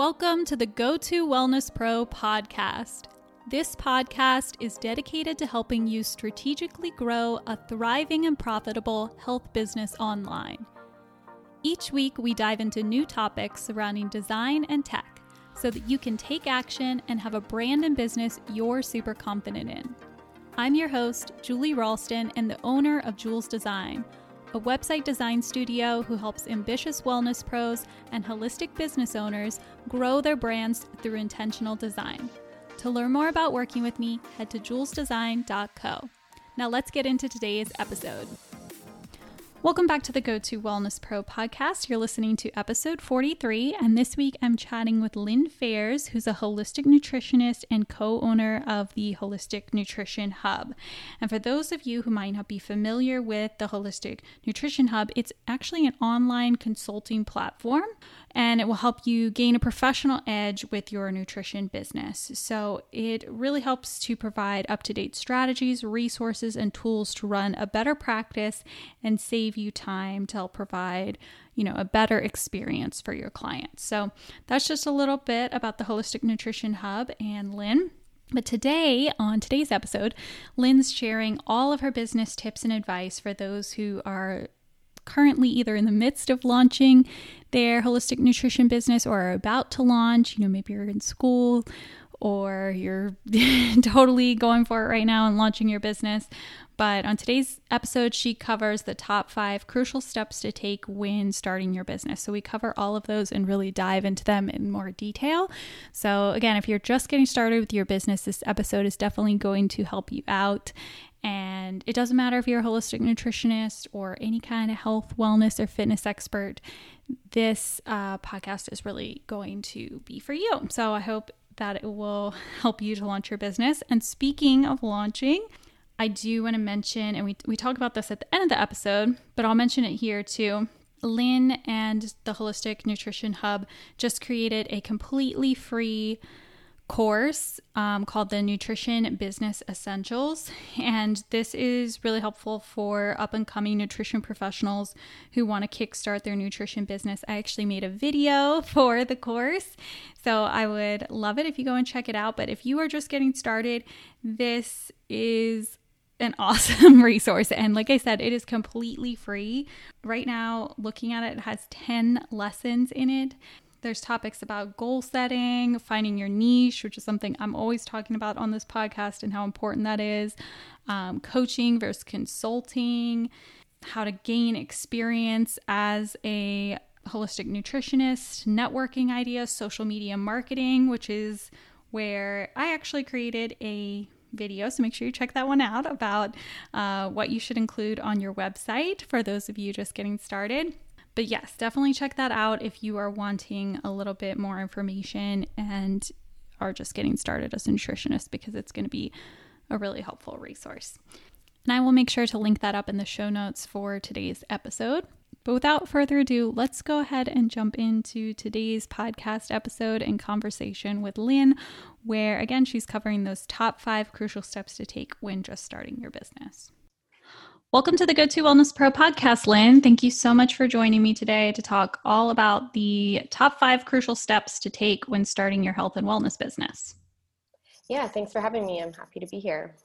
Welcome to the Go To Wellness Pro podcast. This podcast is dedicated to helping you strategically grow a thriving and profitable health business online. Each week, we dive into new topics surrounding design and tech so that you can take action and have a brand and business you're super confident in. I'm your host, Julie Ralston, and the owner of Jules Design a website design studio who helps ambitious wellness pros and holistic business owners grow their brands through intentional design. To learn more about working with me, head to julesdesign.co. Now let's get into today's episode. Welcome back to the Go To Wellness Pro podcast. You're listening to episode 43, and this week I'm chatting with Lynne Faires, who's a holistic nutritionist and co owner of the Holistic Nutrition Hub. And for those of you who might not be familiar with the Holistic Nutrition Hub, it's actually an online consulting platform and it will help you gain a professional edge with your nutrition business. So, it really helps to provide up to date strategies, resources, and tools to run a better practice and save you time to help provide you know a better experience for your clients so that's just a little bit about the holistic nutrition hub and lynne but today, on today's episode, Lynne's sharing all of her business tips and advice for those who are currently either in the midst of launching their holistic nutrition business or are about to launch. You know, maybe you're in school or you're totally going for it right now and launching your business. But on today's episode, she covers the top five crucial steps to take when starting your business. So we cover all of those and really dive into them in more detail. So, again, if you're just getting started with your business, this episode is definitely going to help you out. And it doesn't matter if you're a holistic nutritionist or any kind of health, wellness, or fitness expert, this uh, podcast is really going to be for you. So I hope that it will help you to launch your business. And speaking of launching, I do want to mention, and we, we talk about this at the end of the episode, but I'll mention it here too. Lynne and the Holistic Nutrition Hub just created a completely free course um, called the Nutrition Business Essentials. And this is really helpful for up and coming nutrition professionals who want to kickstart their nutrition business. I actually made a video for the course. So I would love it if you go and check it out. But if you are just getting started, this is an awesome resource. And like I said, it is completely free. Right now, looking at it, it has 10 lessons in it. There's topics about goal setting, finding your niche, which is something I'm always talking about on this podcast and how important that is, um, coaching versus consulting, how to gain experience as a holistic nutritionist, networking ideas, social media marketing, which is where I actually created a video. So make sure you check that one out about uh, what you should include on your website for those of you just getting started. But yes, definitely check that out if you are wanting a little bit more information and are just getting started as a nutritionist because it's going to be a really helpful resource. And I will make sure to link that up in the show notes for today's episode. But without further ado, let's go ahead and jump into today's podcast episode and conversation with Lynne, where again, she's covering those top five crucial steps to take when just starting your business. Welcome to the Go To Wellness Pro podcast, Lynne. Thank you so much for joining me today to talk all about the top five crucial steps to take when starting your health and wellness business. Yeah, thanks for having me. I'm happy to be here.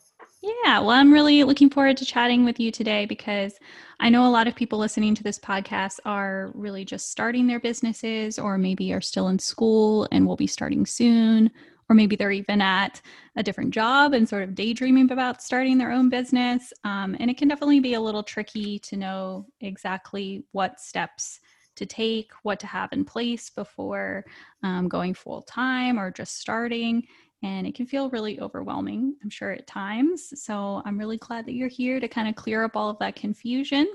Yeah, well, I'm really looking forward to chatting with you today because I know a lot of people listening to this podcast are really just starting their businesses or maybe are still in school and will be starting soon or maybe they're even at a different job and sort of daydreaming about starting their own business. Um, and it can definitely be a little tricky to know exactly what steps to take, what to have in place before um, going full time or just starting and it can feel really overwhelming, I'm sure, at times. So I'm really glad that you're here to kind of clear up all of that confusion.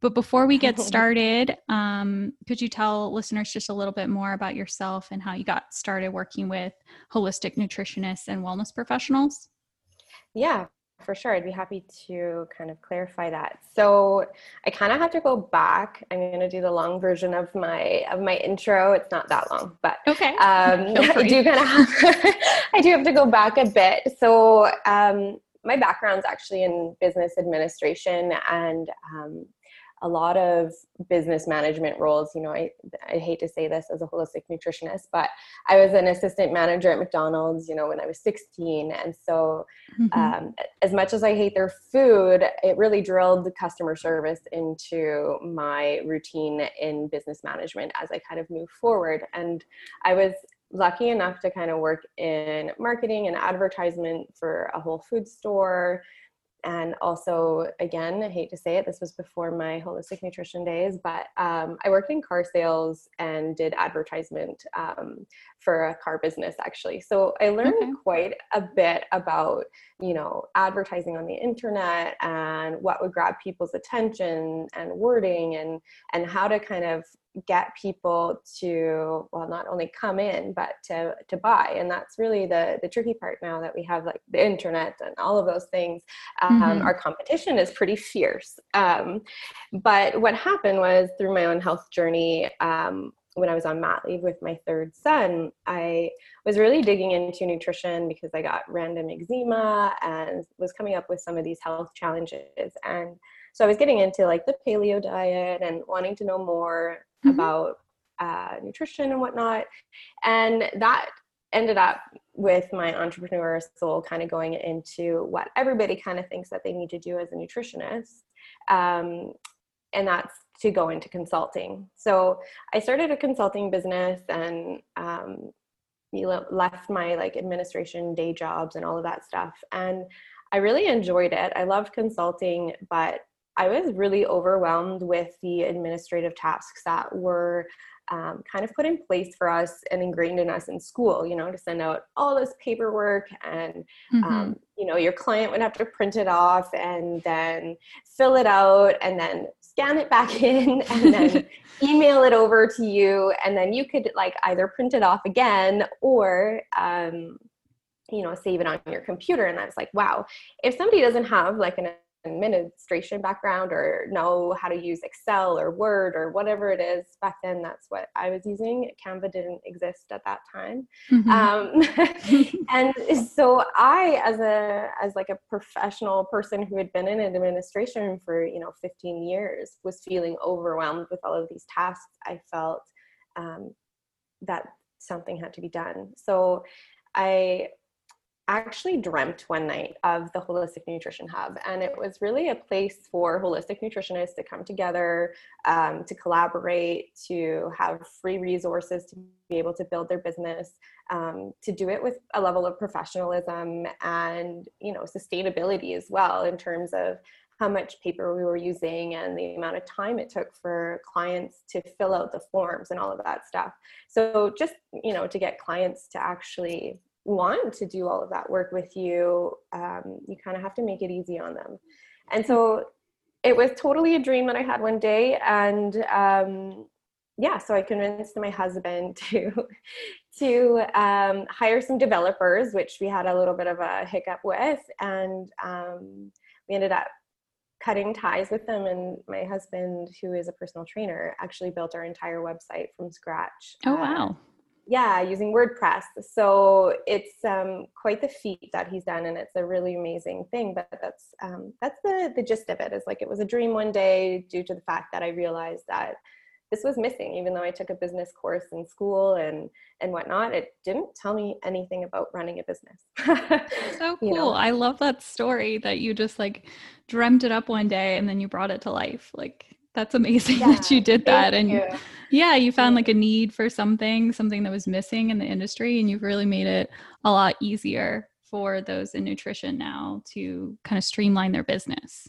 But before we get started, um, could you tell listeners just a little bit more about yourself and how you got started working with holistic nutritionists and wellness professionals? Yeah, for sure. I'd be happy to kind of clarify that. So I kind of have to go back. I'm going to do the long version of my of my intro. It's not that long, but okay. Um, I do kind of have I do have to go back a bit. So um, my background's actually in business administration, and um, a lot of business management roles. You know, I, I hate to say this as a holistic nutritionist, but I was an assistant manager at McDonald's, you know, when I was 16. And so, mm-hmm. um, as much as I hate their food, it really drilled the customer service into my routine in business management as I kind of moved forward. And I was lucky enough to kind of work in marketing and advertisement for a Whole Food store and also again i hate to say it this was before my holistic nutrition days but um, i worked in car sales and did advertisement um, for a car business actually so i learned okay. quite a bit about you know advertising on the internet and what would grab people's attention and wording and and how to kind of get people to well not only come in but to to buy. And that's really the the tricky part now that we have like the internet and all of those things. Um, mm-hmm. our competition is pretty fierce. Um, but what happened was through my own health journey um, when I was on mat leave with my third son, I was really digging into nutrition because I got random eczema and was coming up with some of these health challenges. And so I was getting into like the paleo diet and wanting to know more mm-hmm. about uh, nutrition and whatnot. And that ended up with my entrepreneur soul kind of going into what everybody kind of thinks that they need to do as a nutritionist. Um, and that's to go into consulting. So I started a consulting business and um, left my like administration day jobs and all of that stuff. And I really enjoyed it. I loved consulting, but I was really overwhelmed with the administrative tasks that were um, kind of put in place for us and ingrained in us in school, you know, to send out all this paperwork and, mm-hmm. um, you know, your client would have to print it off and then fill it out and then scan it back in and then email it over to you. And then you could like either print it off again or, um, you know, save it on your computer. And I was like, wow, if somebody doesn't have like an administration background or know how to use Excel or Word or whatever it is. Back then, that's what I was using. Canva didn't exist at that time, mm-hmm. um, and so I, as a as like a professional person who had been in administration for you know 15 years, was feeling overwhelmed with all of these tasks. I felt um, that something had to be done. So I actually dreamt one night of the Holistic Nutrition Hub, and it was really a place for holistic nutritionists to come together, um, to collaborate, to have free resources to be able to build their business, um, to do it with a level of professionalism and you know sustainability as well in terms of how much paper we were using and the amount of time it took for clients to fill out the forms and all of that stuff. So just you know to get clients to actually want to do all of that work with you, um, you kind of have to make it easy on them. And so it was totally a dream that I had one day. And um, yeah, so I convinced my husband to to um, hire some developers, which we had a little bit of a hiccup with, and um, we ended up cutting ties with them. And my husband, who is a personal trainer, actually built our entire website from scratch. Oh wow! Yeah using wordpress. So it's um, quite the feat that he's done and it's a really amazing thing but that's um, that's the the gist of it. it is like it was a dream one day due to the fact that i realized that this was missing. Even though i took a business course in school and and whatnot it didn't tell me anything about running a business. So cool you know? i love that story that you just like dreamt it up one day and then you brought it to life. Like that's amazing yeah, that you did that. And you. yeah you found like a need for something something that was missing in the industry and you've really made it a lot easier for those in nutrition now to kind of streamline their business.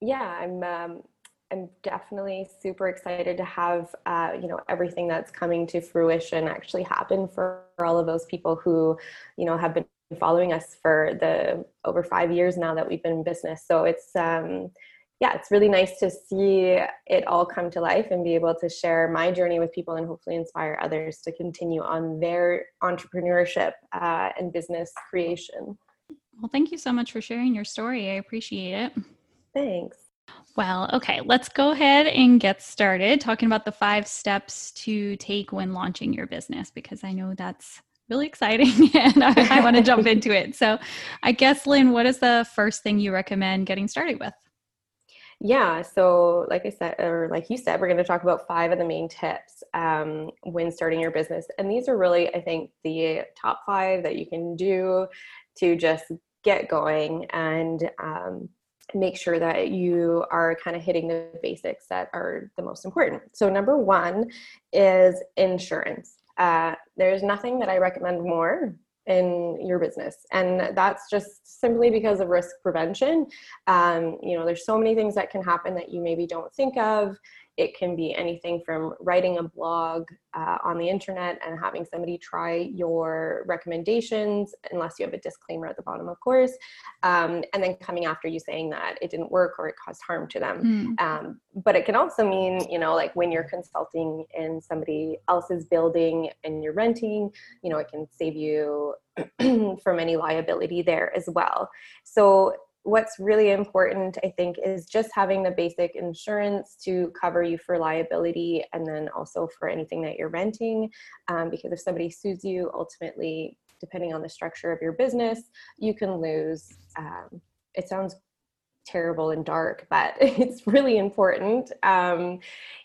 Yeah i'm um, i'm definitely super excited to have uh, you know everything that's coming to fruition actually happen for all of those people who you know have been following us for the over five years now that we've been in business. So it's um yeah, it's really nice to see it all come to life and be able to share my journey with people and hopefully inspire others to continue on their entrepreneurship uh, and business creation. Well, thank you so much for sharing your story. I appreciate it. Thanks. Well, okay, let's go ahead and get started talking about the five steps to take when launching your business because I know that's really exciting and I, I want to jump into it. So, I guess, Lynne, what is the first thing you recommend getting started with? Yeah, so like I said, or like you said, we're going to talk about five of the main tips um, when starting your business. And these are really, I think, the top five that you can do to just get going and um, make sure that you are kind of hitting the basics that are the most important. So, number one is insurance. Uh, there's nothing that I recommend more in your business. And that's just simply because of risk prevention. Um, you know there's so many things that can happen that you maybe don't think of it can be anything from writing a blog uh, on the internet and having somebody try your recommendations, unless you have a disclaimer at the bottom, of course, um, and then coming after you saying that it didn't work or it caused harm to them. Mm. Um, but it can also mean, you know, like when you're consulting in somebody else's building and you're renting, you know, it can save you from any liability there as well. So what's really important, I think, is just having the basic insurance to cover you for liability and then also for anything that you're renting. Um, because if somebody sues you, ultimately, depending on the structure of your business, you can lose. Um, it sounds terrible and dark, but it's really important. Um,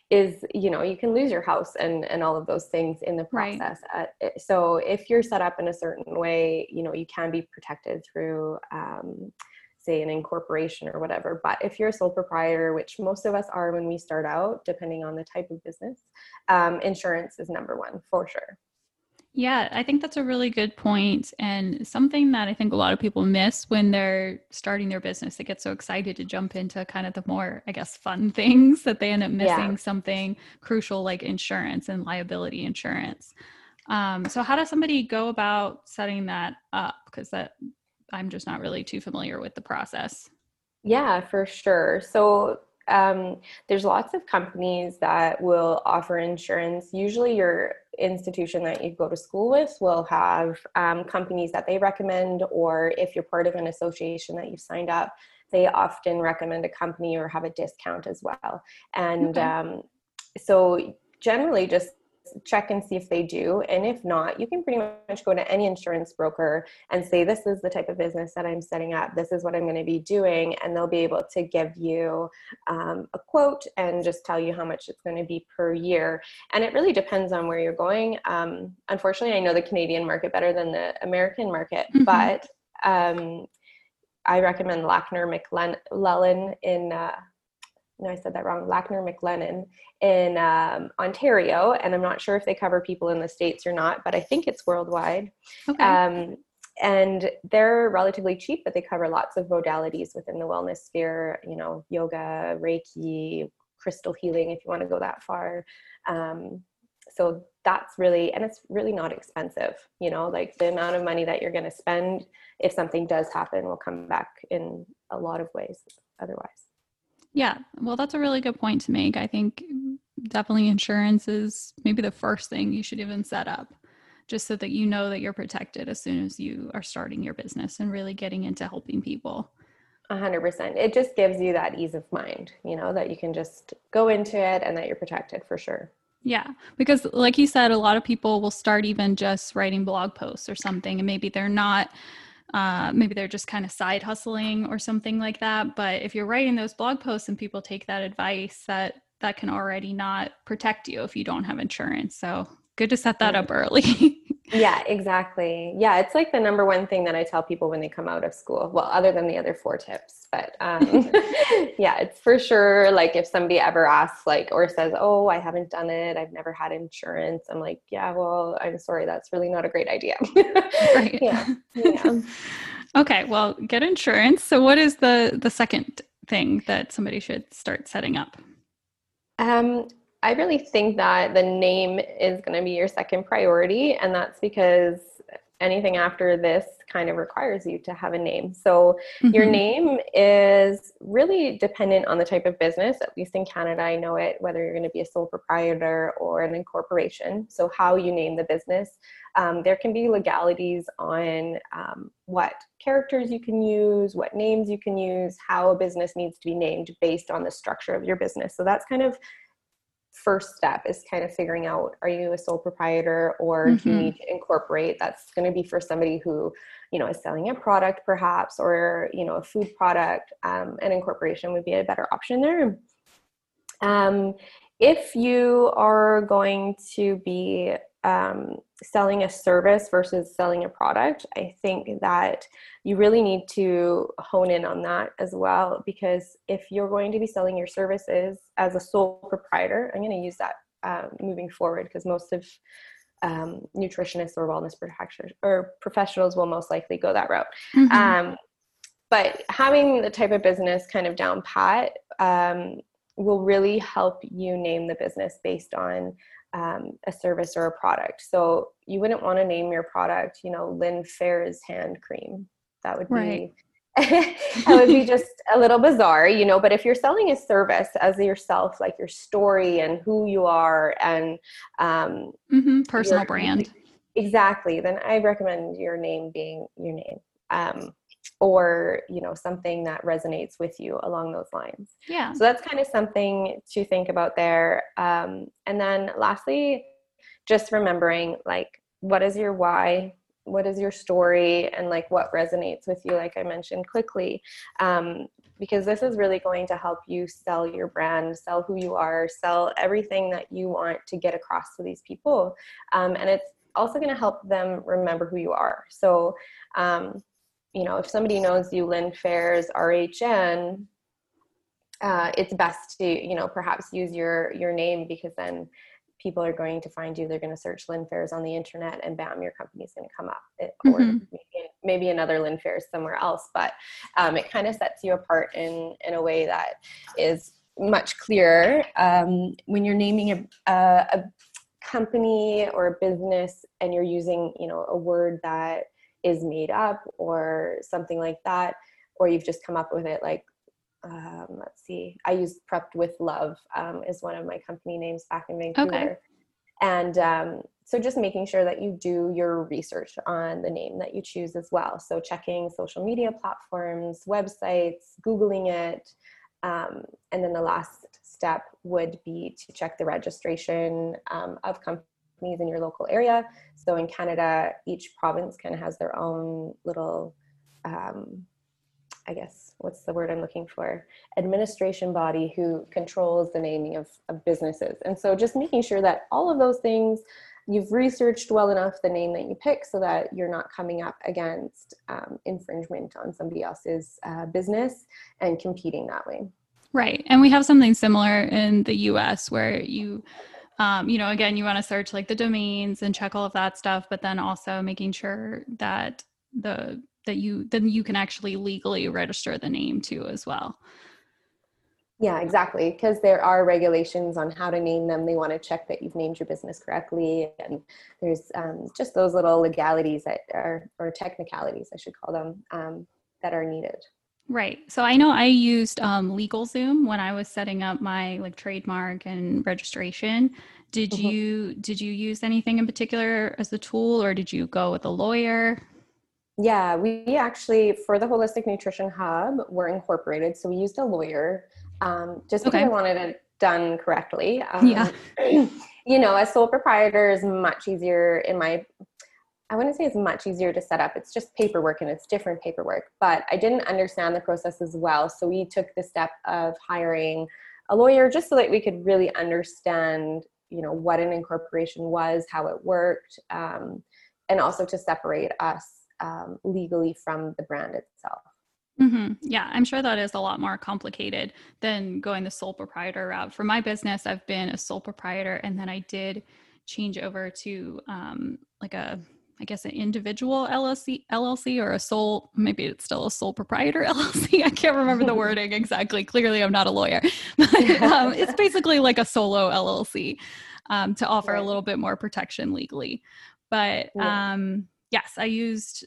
is you know you can lose your house and and all of those things in the process right. uh, so if you're set up in a certain way you know you can be protected through um, say an incorporation or whatever. But if you're a sole proprietor, which most of us are when we start out, depending on the type of business, um, insurance is number one for sure. Yeah, I think that's a really good point and something that I think a lot of people miss when they're starting their business. They get so excited to jump into kind of the more, I guess, fun things that they end up missing yeah. something crucial like insurance and liability insurance. Um, so, how does somebody go about setting that up? Because that I'm just not really too familiar with the process. Yeah, for sure. So um, there's lots of companies that will offer insurance. Usually, your institution that you go to school with will have um, companies that they recommend, or if you're part of an association that you've signed up, they often recommend a company or have a discount as well. And okay. um, so, generally, just check and see if they do. And if not, you can pretty much go to any insurance broker and say, This is the type of business that I'm setting up. This is what I'm going to be doing. And they'll be able to give you um, a quote and just tell you how much it's going to be per year. And it really depends on where you're going. Um, unfortunately, I know the Canadian market better than the American market, mm-hmm. but um, I recommend Lackner McLellan in. Uh, no, I said that wrong, Lackner McLennan in um, Ontario. And I'm not sure if they cover people in the States or not, but I think it's worldwide. Okay. Um, and they're relatively cheap, but they cover lots of modalities within the wellness sphere, you know, yoga, Reiki, crystal healing, if you want to go that far. Um, so that's really, and it's really not expensive, you know, like the amount of money that you're going to spend if something does happen will come back in a lot of ways otherwise. Yeah, well, that's a really good point to make. I think definitely insurance is maybe the first thing you should even set up just so that you know that you're protected as soon as you are starting your business and really getting into helping people. A hundred percent. It just gives you that ease of mind, you know, that you can just go into it and that you're protected for sure. Yeah, because like you said, a lot of people will start even just writing blog posts or something, and maybe they're not uh, maybe they're just kind of side hustling or something like that. But if you're writing those blog posts and people take that advice, that that can already not protect you if you don't have insurance. So good to set that up early. yeah, exactly. Yeah, it's like the number one thing that I tell people when they come out of school. Well, other than the other four tips, but um, yeah, it's for sure. Like if somebody ever asks, like, or says, "Oh, I haven't done it. I've never had insurance," I'm like, "Yeah, well, I'm sorry. That's really not a great idea." right. Yeah. Yeah. okay. Well, get insurance. So, what is the the second thing that somebody should start setting up? Um, I really think that the name is going to be your second priority, and that's because anything after this kind of requires you to have a name. So mm-hmm. your name is really dependent on the type of business, at least in Canada, I know it, whether you're going to be a sole proprietor or an incorporation. So how you name the business. Um, there can be legalities on um, what characters you can use, what names you can use, how a business needs to be named based on the structure of your business. So that's kind of first step is kind of figuring out are you a sole proprietor or mm-hmm. do you mm-hmm. need to incorporate that's going to be for somebody who you know is selling a product perhaps or you know a food product um, an incorporation would be a better option there um, if you are going to be um, selling a service versus selling a product, I think that you really need to hone in on that as well. Because if you're going to be selling your services as a sole proprietor, I'm going to use that um, moving forward because most of um, nutritionists or wellness practitioners or professionals will most likely go that route. Mm-hmm. Um, but having the type of business kind of down pat um, will really help you name the business based on um, a service or a product. So you wouldn't want to name your product, you know, Lynne Faires hand cream. That would right. be that would be just a little bizarre, you know. But if you're selling a service as yourself, like your story and who you are, and um, mm-hmm. personal brand, exactly, then I recommend your name being your name. Um, or you know something that resonates with you along those lines. Yeah. So that's kind of something to think about there. Um, and then lastly just remembering like what is your why? What is your story? And like what resonates with you like i mentioned quickly. Um, because this is really going to help you sell your brand sell who you are sell everything that you want to get across to these people. Um, and it's also going to help them remember who you are. So um, you know, if somebody knows you, Lynne Faires, RHN, uh, it's best to, you know, perhaps use your your name because then people are going to find you. They're going to search Lynne Faires on the internet, and bam, your company's going to come up. It, mm-hmm. Or maybe, maybe, another Lynne Faires somewhere else. But um, it kind of sets you apart in in a way that is much clearer um, when you're naming a, a, a company or a business and you're using, you know, a word that is made up or something like that or you've just come up with it like um, let's see i use prepped with love um, is one of my company names back in vancouver okay. and um, so just making sure that you do your research on the name that you choose as well so checking social media platforms websites googling it um, and then the last step would be to check the registration um, of companies companies in your local area. So in Canada, each province kind of has their own little, um, I guess, what's the word I'm looking for? Administration body who controls the naming of, of businesses. And so just making sure that all of those things you've researched well enough the name that you pick so that you're not coming up against um, infringement on somebody else's uh, business and competing that way. Right. And we have something similar in the US where you um, you know, again, you want to search like the domains and check all of that stuff, but then also making sure that the that you then you can actually legally register the name too as well. Yeah, exactly. Because there are regulations on how to name them. They want to check that you've named your business correctly, and there's um, just those little legalities that are or technicalities, I should call them, um, that are needed. Right. So I know I used um, LegalZoom when I was setting up my like trademark and registration. Did mm-hmm. you did you use anything in particular as a tool, or did you go with a lawyer? Yeah, we actually for the Holistic Nutrition Hub we're incorporated, so we used a lawyer um, just because okay. I wanted it done correctly. Um, yeah. you know, as sole proprietor is much easier in my I wouldn't say it's much easier to set up. It's just paperwork and it's different paperwork. But I didn't understand the process as well. So we took the step of hiring a lawyer just so that we could really understand, you know, what an incorporation was, how it worked, um, and also to separate us um, legally from the brand itself. Mm-hmm. Yeah, I'm sure that is a lot more complicated than going the sole proprietor route. For my business, I've been a sole proprietor, and then I did change over to um, like a I guess an individual LLC LLC or a sole maybe it's still a sole proprietor LLC. I can't remember the wording exactly. Clearly I'm not a lawyer. But um, it's basically like a solo LLC um, to offer right. a little bit more protection legally. But um, yes, I used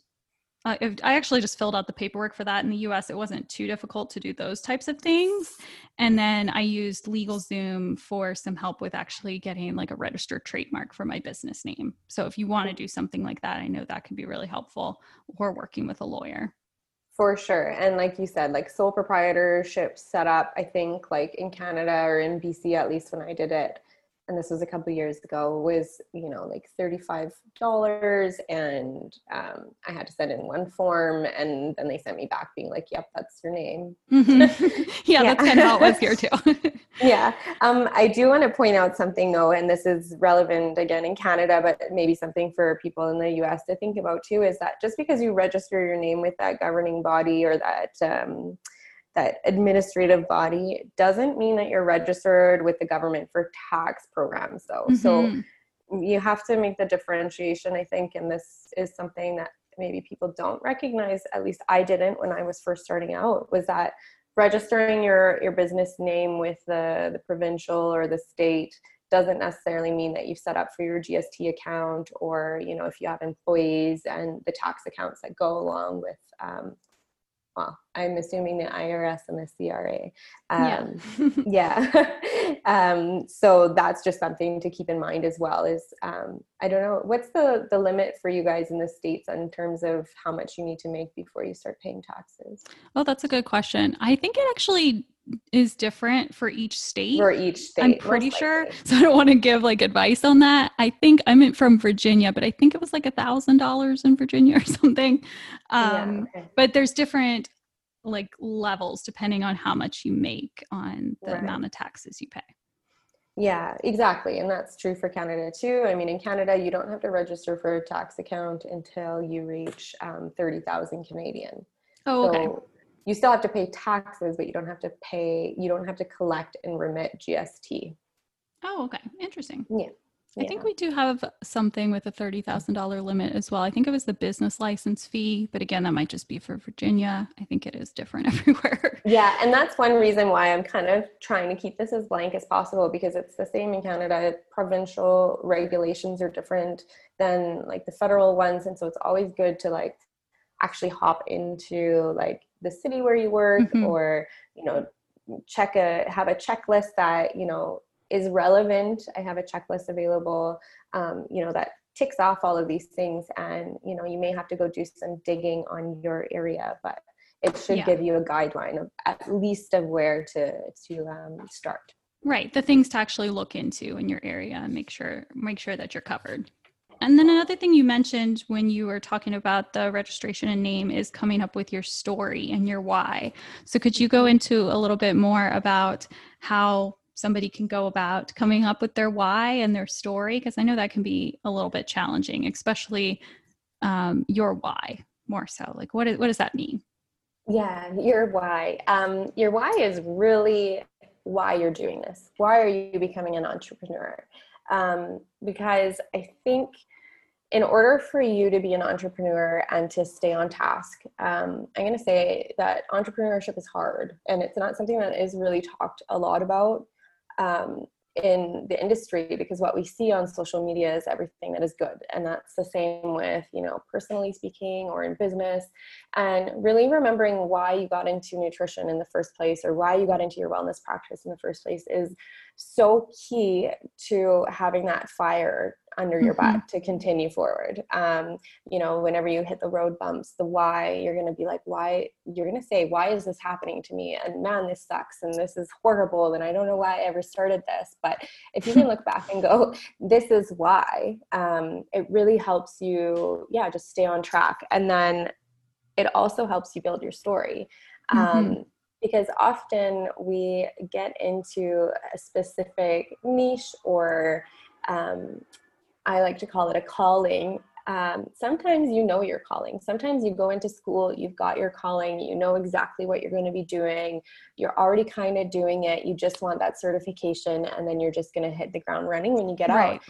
uh, I actually just filled out the paperwork for that in the US. It wasn't too difficult to do those types of things. And then I used LegalZoom for some help with actually getting like a registered trademark for my business name. So if you want to do something like that, I know that can be really helpful or working with a lawyer. For sure. And like you said, like sole proprietorship setup, I think like in Canada or in BC, at least when I did it, and this was a couple years ago was you know like $35 and um, i had to send in one form and then they sent me back being like yep that's your name. Mm-hmm. yeah, yeah, that's kind of how it was here too. Yeah um, i do want to point out something though and this is relevant again in canada but maybe something for people in the us to think about too is that just because you register your name with that governing body or that um, that administrative body doesn't mean that you're registered with the government for tax programs though mm-hmm. so you have to make the differentiation i think and this is something that maybe people don't recognize at least i didn't when i was first starting out was that registering your your business name with the the provincial or the state doesn't necessarily mean that you've set up for your GST account or you know if you have employees and the tax accounts that go along with um, well, I'm assuming the IRS and the CRA. Um, yeah. yeah. um, so that's just something to keep in mind as well is, um, I don't know, what's the, the limit for you guys in the States in terms of how much you need to make before you start paying taxes? Oh, that's a good question. I think it actually is different for each state. For each state. I'm pretty sure. So I don't want to give like advice on that. I think I'm from Virginia, but I think it was like a thousand dollars in Virginia or something. Um, yeah, okay. But there's different like levels depending on how much you make on the right. amount of taxes you pay. Yeah, exactly. And that's true for Canada too. I mean, in Canada, you don't have to register for a tax account until you reach um, 30,000 Canadian. Oh, okay. So you still have to pay taxes, but you don't have to pay, you don't have to collect and remit GST. Oh, okay. Interesting. Yeah. I think we do have something with a $30,000 limit as well. I think it was the business license fee, but again, that might just be for Virginia. I think it is different everywhere. Yeah, and that's one reason why I'm kind of trying to keep this as blank as possible because it's the same in Canada. Provincial regulations are different than like the federal ones, and so it's always good to like actually hop into like the city where you work mm-hmm. or, you know, check a have a checklist that, you know, is relevant. I have a checklist available, um, you know, that ticks off all of these things. And, you know, you may have to go do some digging on your area, but it should yeah. give you a guideline of at least of where to, to um, start. Right. The things to actually look into in your area and make sure, make sure that you're covered. And then another thing you mentioned when you were talking about the registration and name is coming up with your story and your why. So could you go into a little bit more about how somebody can go about coming up with their why and their story? Because i know that can be a little bit challenging especially um, your why more so. Like what, is, what does that mean? Yeah your why. Um, your why is really why you're doing this. Why are you becoming an entrepreneur um, because i think in order for you to be an entrepreneur and to stay on task, um, I'm going to say that entrepreneurship is hard and it's not something that is really talked a lot about. Um, in the industry because what we see on social media is everything that is good. And that's the same with you know personally speaking or in business. And really remembering why you got into nutrition in the first place or why you got into your wellness practice in the first place is so key to having that fire under your mm-hmm. butt to continue forward. Um, you know, whenever you hit the road bumps, the why, you're going to be like, why? You're going to say, why is this happening to me? And man, this sucks and this is horrible. And I don't know why I ever started this. But if you can look back and go, this is why, um, it really helps you, yeah, just stay on track. And then it also helps you build your story. Mm-hmm. Um, because often we get into a specific niche or um, I like to call it a calling. Um, sometimes you know your calling. Sometimes you go into school, you've got your calling, you know exactly what you're going to be doing. You're already kind of doing it. You just want that certification, and then you're just going to hit the ground running when you get right. out.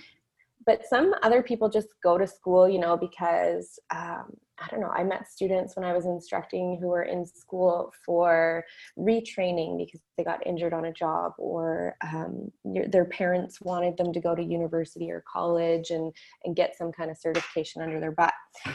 But some other people just go to school, you know, because um, I don't know, I met students when I was instructing who were in school for retraining because they got injured on a job or um, their parents wanted them to go to university or college and, and get some kind of certification under their butt.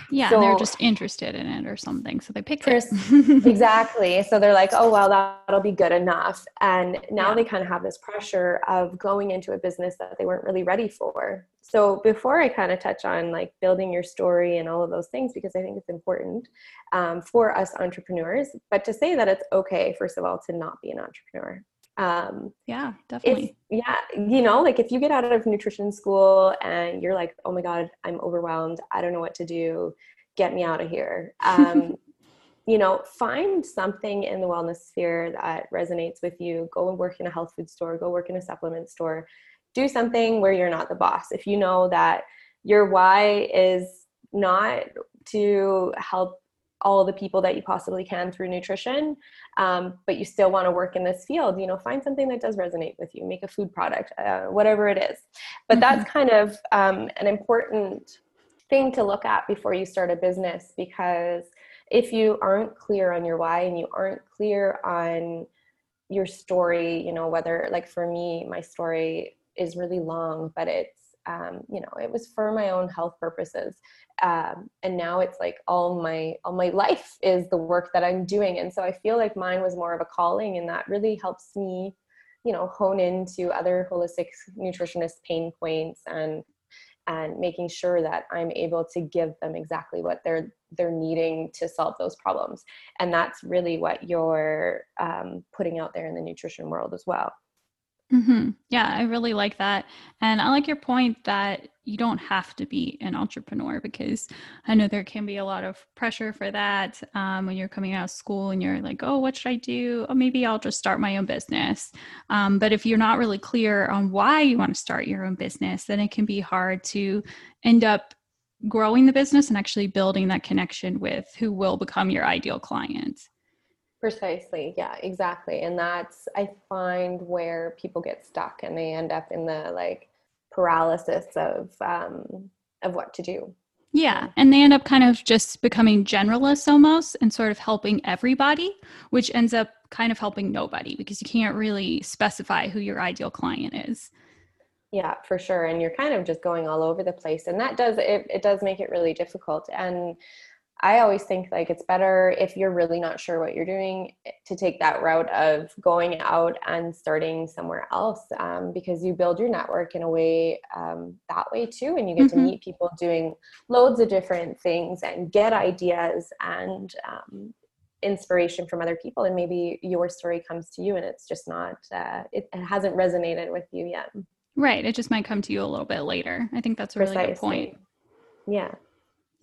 Yeah, so, they're just interested in it or something. So they picked it. exactly. So they're like, oh, well, that'll be good enough. And now yeah. they kind of have this pressure of going into a business that they weren't really ready for. So before I kind of touch on like building your story and all of those things, because I think it's important um, for us entrepreneurs, but to say that it's okay, first of all, to not be an entrepreneur. um, yeah definitely. yeah you know like if you get out of nutrition school and you're like oh my god i'm overwhelmed. I don't know what to do. Get me out of here. Um, you know find something in the wellness sphere that resonates with you. Go and work in a health food store. Go work in a supplement store. Do something where you're not the boss. If you know that your why is not to help all the people that you possibly can through nutrition um, but you still want to work in this field you know find something that does resonate with you make a food product uh, whatever it is but mm-hmm. that's kind of um, an important thing to look at before you start a business because if you aren't clear on your why and you aren't clear on your story you know whether like for me my story is really long but it's um, you know it was for my own health purposes um, and now it's like all my all my life is the work that i'm doing and so i feel like mine was more of a calling and that really helps me you know hone into other holistic nutritionist pain points and and making sure that i'm able to give them exactly what they're they're needing to solve those problems and that's really what you're um, putting out there in the nutrition world as well Mm-hmm. Yeah, I really like that. And I like your point that you don't have to be an entrepreneur because I know there can be a lot of pressure for that um, when you're coming out of school and you're like, oh, what should I do? Oh, maybe I'll just start my own business. Um, but if you're not really clear on why you want to start your own business, then it can be hard to end up growing the business and actually building that connection with who will become your ideal client. Precisely. Yeah, exactly. And that's, I find, where people get stuck and they end up in the like paralysis of, um, of what to do. Yeah. And they end up kind of just becoming generalists almost and sort of helping everybody, which ends up kind of helping nobody because you can't really specify who your ideal client is. Yeah, for sure. And you're kind of just going all over the place. And that does, it, it does make it really difficult. And I always think like it's better if you're really not sure what you're doing to take that route of going out and starting somewhere else um, because you build your network in a way um, that way too, and you get mm-hmm. to meet people doing loads of different things and get ideas and um, inspiration from other people, and maybe your story comes to you and it's just not uh, it, it, hasn't resonated with you yet. Right, it just might come to you a little bit later. I think that's a really Precisely. good point. Yeah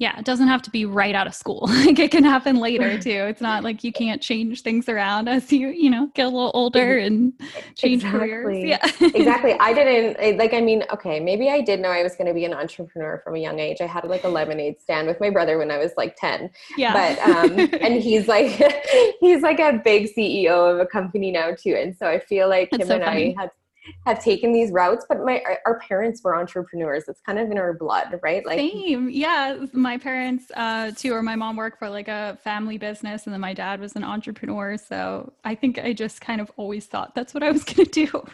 yeah it doesn't have to be right out of school. Like it can happen later too. It's not like you can't change things around as you you know get a little older and change exactly. careers yeah. Exactly. I didn't like i mean okay maybe i did know i was going to be an entrepreneur from a young age. I had like a lemonade stand with my brother when i was like 10 yeah. But um and he's like he's like a big ceo of a company now too. And so i feel like That's him so and funny. i had have taken these routes but my our parents were entrepreneurs. It's kind of in our blood right? Like same. Yeah my parents uh too or my mom worked for like a family business and then my dad was an entrepreneur. So i think i just kind of always thought that's what i was going to do.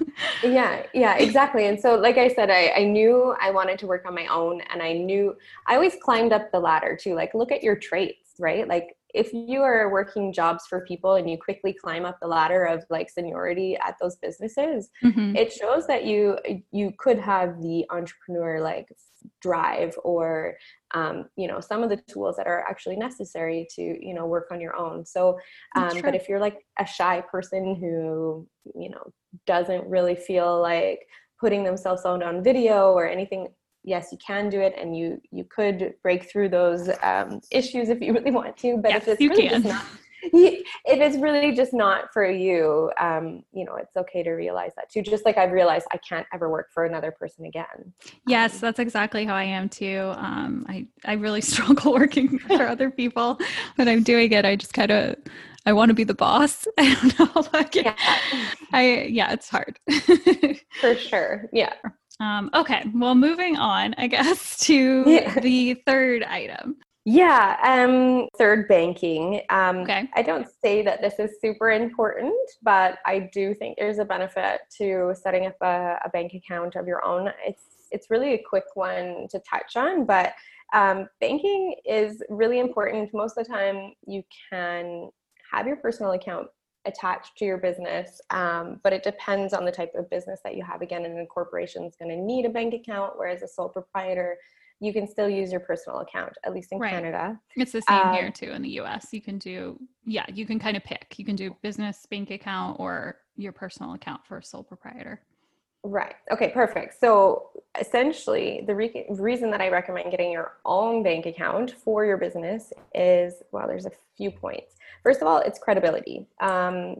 Yeah yeah exactly. And so like i said I, I knew i wanted to work on my own and i knew i always climbed up the ladder too. Like look at your traits right? Like if you are working jobs for people and you quickly climb up the ladder of like seniority at those businesses mm-hmm. it shows that you you could have the entrepreneur like drive or um, you know some of the tools that are actually necessary to you know work on your own so um, but if you're like a shy person who you know doesn't really feel like putting themselves out on video or anything yes you can do it and you you could break through those um, issues if you really want to but yes, if it's really can. just not if it's really just not for you um, you know it's okay to realize that too just like i've realized i can't ever work for another person again yes um, that's exactly how i am too um, i i really struggle working for other people when i'm doing it i just kind of I want to be the boss. I don't know. Like, yeah. I yeah, it's hard. For sure. Yeah. Um, okay, well, moving on, I guess, to yeah. the third item. Yeah, um, third banking. Um, okay. I don't say that this is super important, but I do think there's a benefit to setting up a, a bank account of your own. It's it's really a quick one to touch on, but um, banking is really important. Most of the time, you can have your personal account attached to your business, um, but it depends on the type of business that you have. Again, an incorporation is going to need a bank account, whereas a sole proprietor you can still use your personal account, at least in right. Canada. It's the same um, here too in the US. You can do, yeah, you can kind of pick. You can do business bank account or your personal account for a sole proprietor. Right. Okay, perfect. So essentially, the re- reason that I recommend getting your own bank account for your business is well, there's a few points. First of all, it's credibility. Um,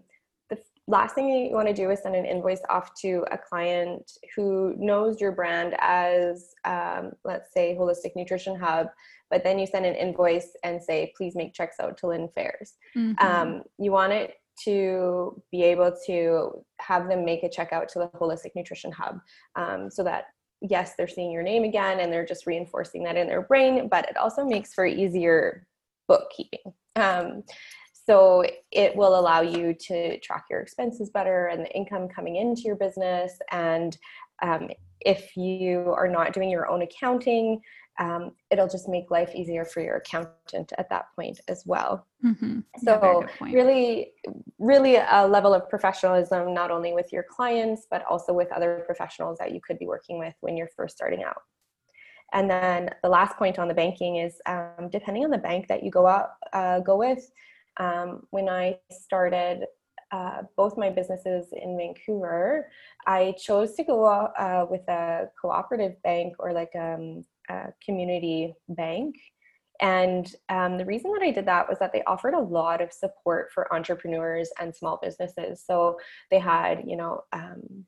the last thing you want to do is send an invoice off to a client who knows your brand as, um, let's say, Holistic Nutrition Hub, but then you send an invoice and say, please make checks out to Lynne Faires. Mm-hmm. Um, you want it to be able to have them make a check out to the Holistic Nutrition Hub um, so that yes, they're seeing your name again and they're just reinforcing that in their brain, but it also makes for easier bookkeeping. Um, so it will allow you to track your expenses better and the income coming into your business. And um, if you are not doing your own accounting, um, it'll just make life easier for your accountant at that point as well. Mm-hmm. So yeah, really, really a level of professionalism, not only with your clients, but also with other professionals that you could be working with when you're first starting out. And then the last point on the banking is um, depending on the bank that you go out, uh, go with. Um, when I started uh, both my businesses in Vancouver, I chose to go uh, with a cooperative bank or like um, a community bank. And um, the reason that I did that was that they offered a lot of support for entrepreneurs and small businesses. So they had, you know, um,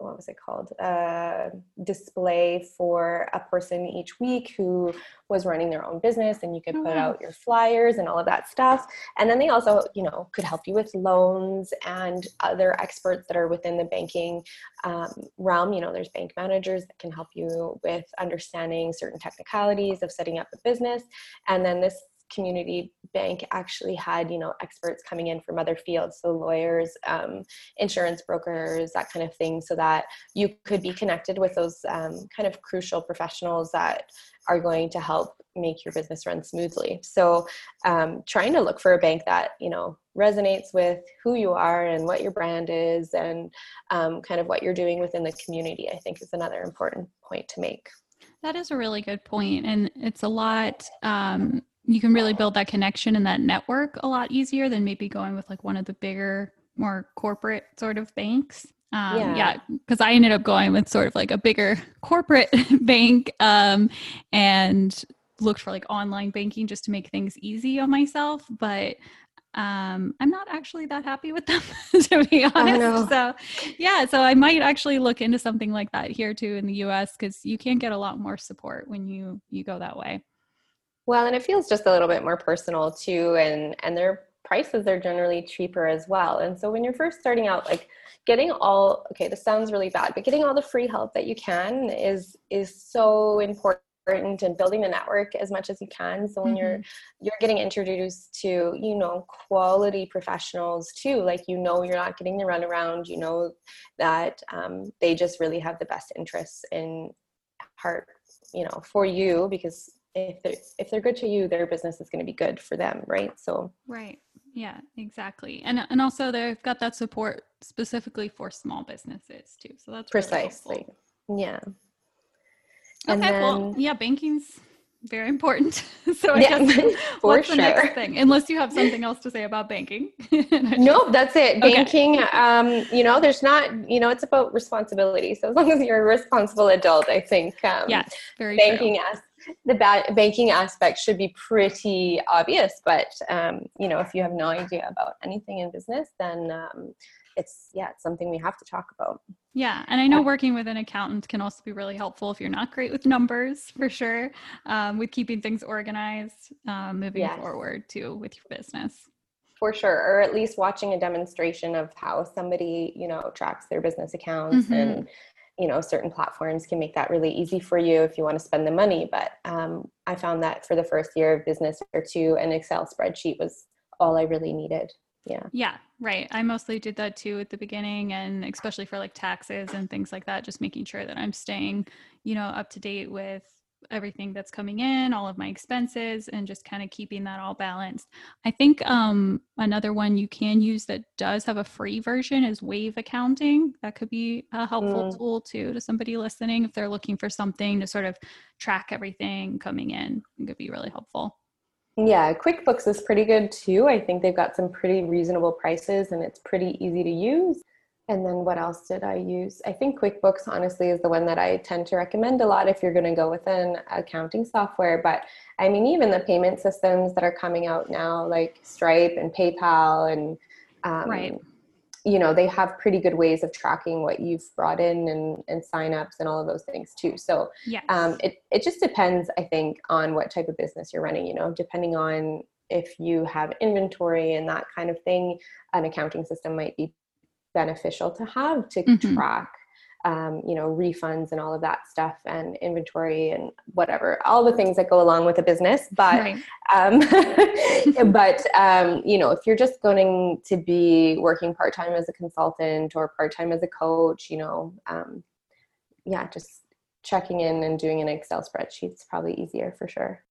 what was it called? A display for a person each week who was running their own business and you could put out your flyers and all of that stuff. And then they also you know could help you with loans and other experts that are within the banking um, realm. You know there's bank managers that can help you with understanding certain technicalities of setting up a business. And then this community bank actually had you know experts coming in from other fields so lawyers um, insurance brokers that kind of thing so that you could be connected with those um, kind of crucial professionals that are going to help make your business run smoothly. So um, trying to look for a bank that you know resonates with who you are and what your brand is and um, kind of what you're doing within the community i think is another important point to make. That is a really good point and it's a lot um, you can really build that connection and that network a lot easier than maybe going with like one of the bigger more corporate sort of banks. Um, yeah. because yeah, i ended up going with sort of like a bigger corporate bank um, and looked for like online banking just to make things easy on myself but um, i'm not actually that happy with them to be honest. so yeah so i might actually look into something like that here too in the us because you can get a lot more support when you you go that way well, and it feels just a little bit more personal too, and and their prices are generally cheaper as well. And so when you're first starting out, like getting all okay, this sounds really bad, but getting all the free help that you can is is so important and building the network as much as you can so when mm-hmm. you're you're getting introduced to you know quality professionals too like you know you're not getting the runaround you know that um, they just really have the best interests in heart you know for you because if they're if they're good to you their business is going to be good for them right? So right. Yeah exactly. And and also they've got that support specifically for small businesses too so that's precisely. Really yeah. And okay then, well yeah banking's very important. So I yeah, guess what's sure. the next thing? Unless you have something else to say about banking. No that's it. Banking okay. um you know there's not you know it's about responsibility. So as long as you're a responsible adult i think um yes very banking true. as the ba- banking aspect should be pretty obvious but um, you know if you have no idea about anything in business then um, it's yeah it's something we have to talk about yeah and i know working with an accountant can also be really helpful if you're not great with numbers for sure um, with keeping things organized um, moving yes. forward too with your business for sure or at least watching a demonstration of how somebody you know tracks their business accounts mm-hmm. and you know certain platforms can make that really easy for you if you want to spend the money but um, i found that for the first year of business or two an excel spreadsheet was all i really needed. Yeah. Yeah right. I mostly did that too at the beginning and especially for like taxes and things like that just making sure that i'm staying you know up to date with everything that's coming in, all of my expenses, and just kind of keeping that all balanced. I think um, another one you can use that does have a free version is Wave Accounting. That could be a helpful mm. tool too to somebody listening if they're looking for something to sort of track everything coming in. It could be really helpful. Yeah, QuickBooks is pretty good too. I think they've got some pretty reasonable prices and it's pretty easy to use. And then what else did I use? I think QuickBooks honestly is the one that I tend to recommend a lot if you're going to go with an accounting software. But I mean, even the payment systems that are coming out now, like Stripe and PayPal, and um, right. you know, they have pretty good ways of tracking what you've brought in and, and signups and all of those things too. So yes. um, it it just depends, I think, on what type of business you're running. You know, depending on if you have inventory and that kind of thing, an accounting system might be beneficial to have to mm-hmm. track um, you know refunds and all of that stuff and inventory and whatever all the things that go along with a business but right. um, but um, you know if you're just going to be working part-time as a consultant or part-time as a coach you know um, yeah just checking in and doing an excel spreadsheet is probably easier for sure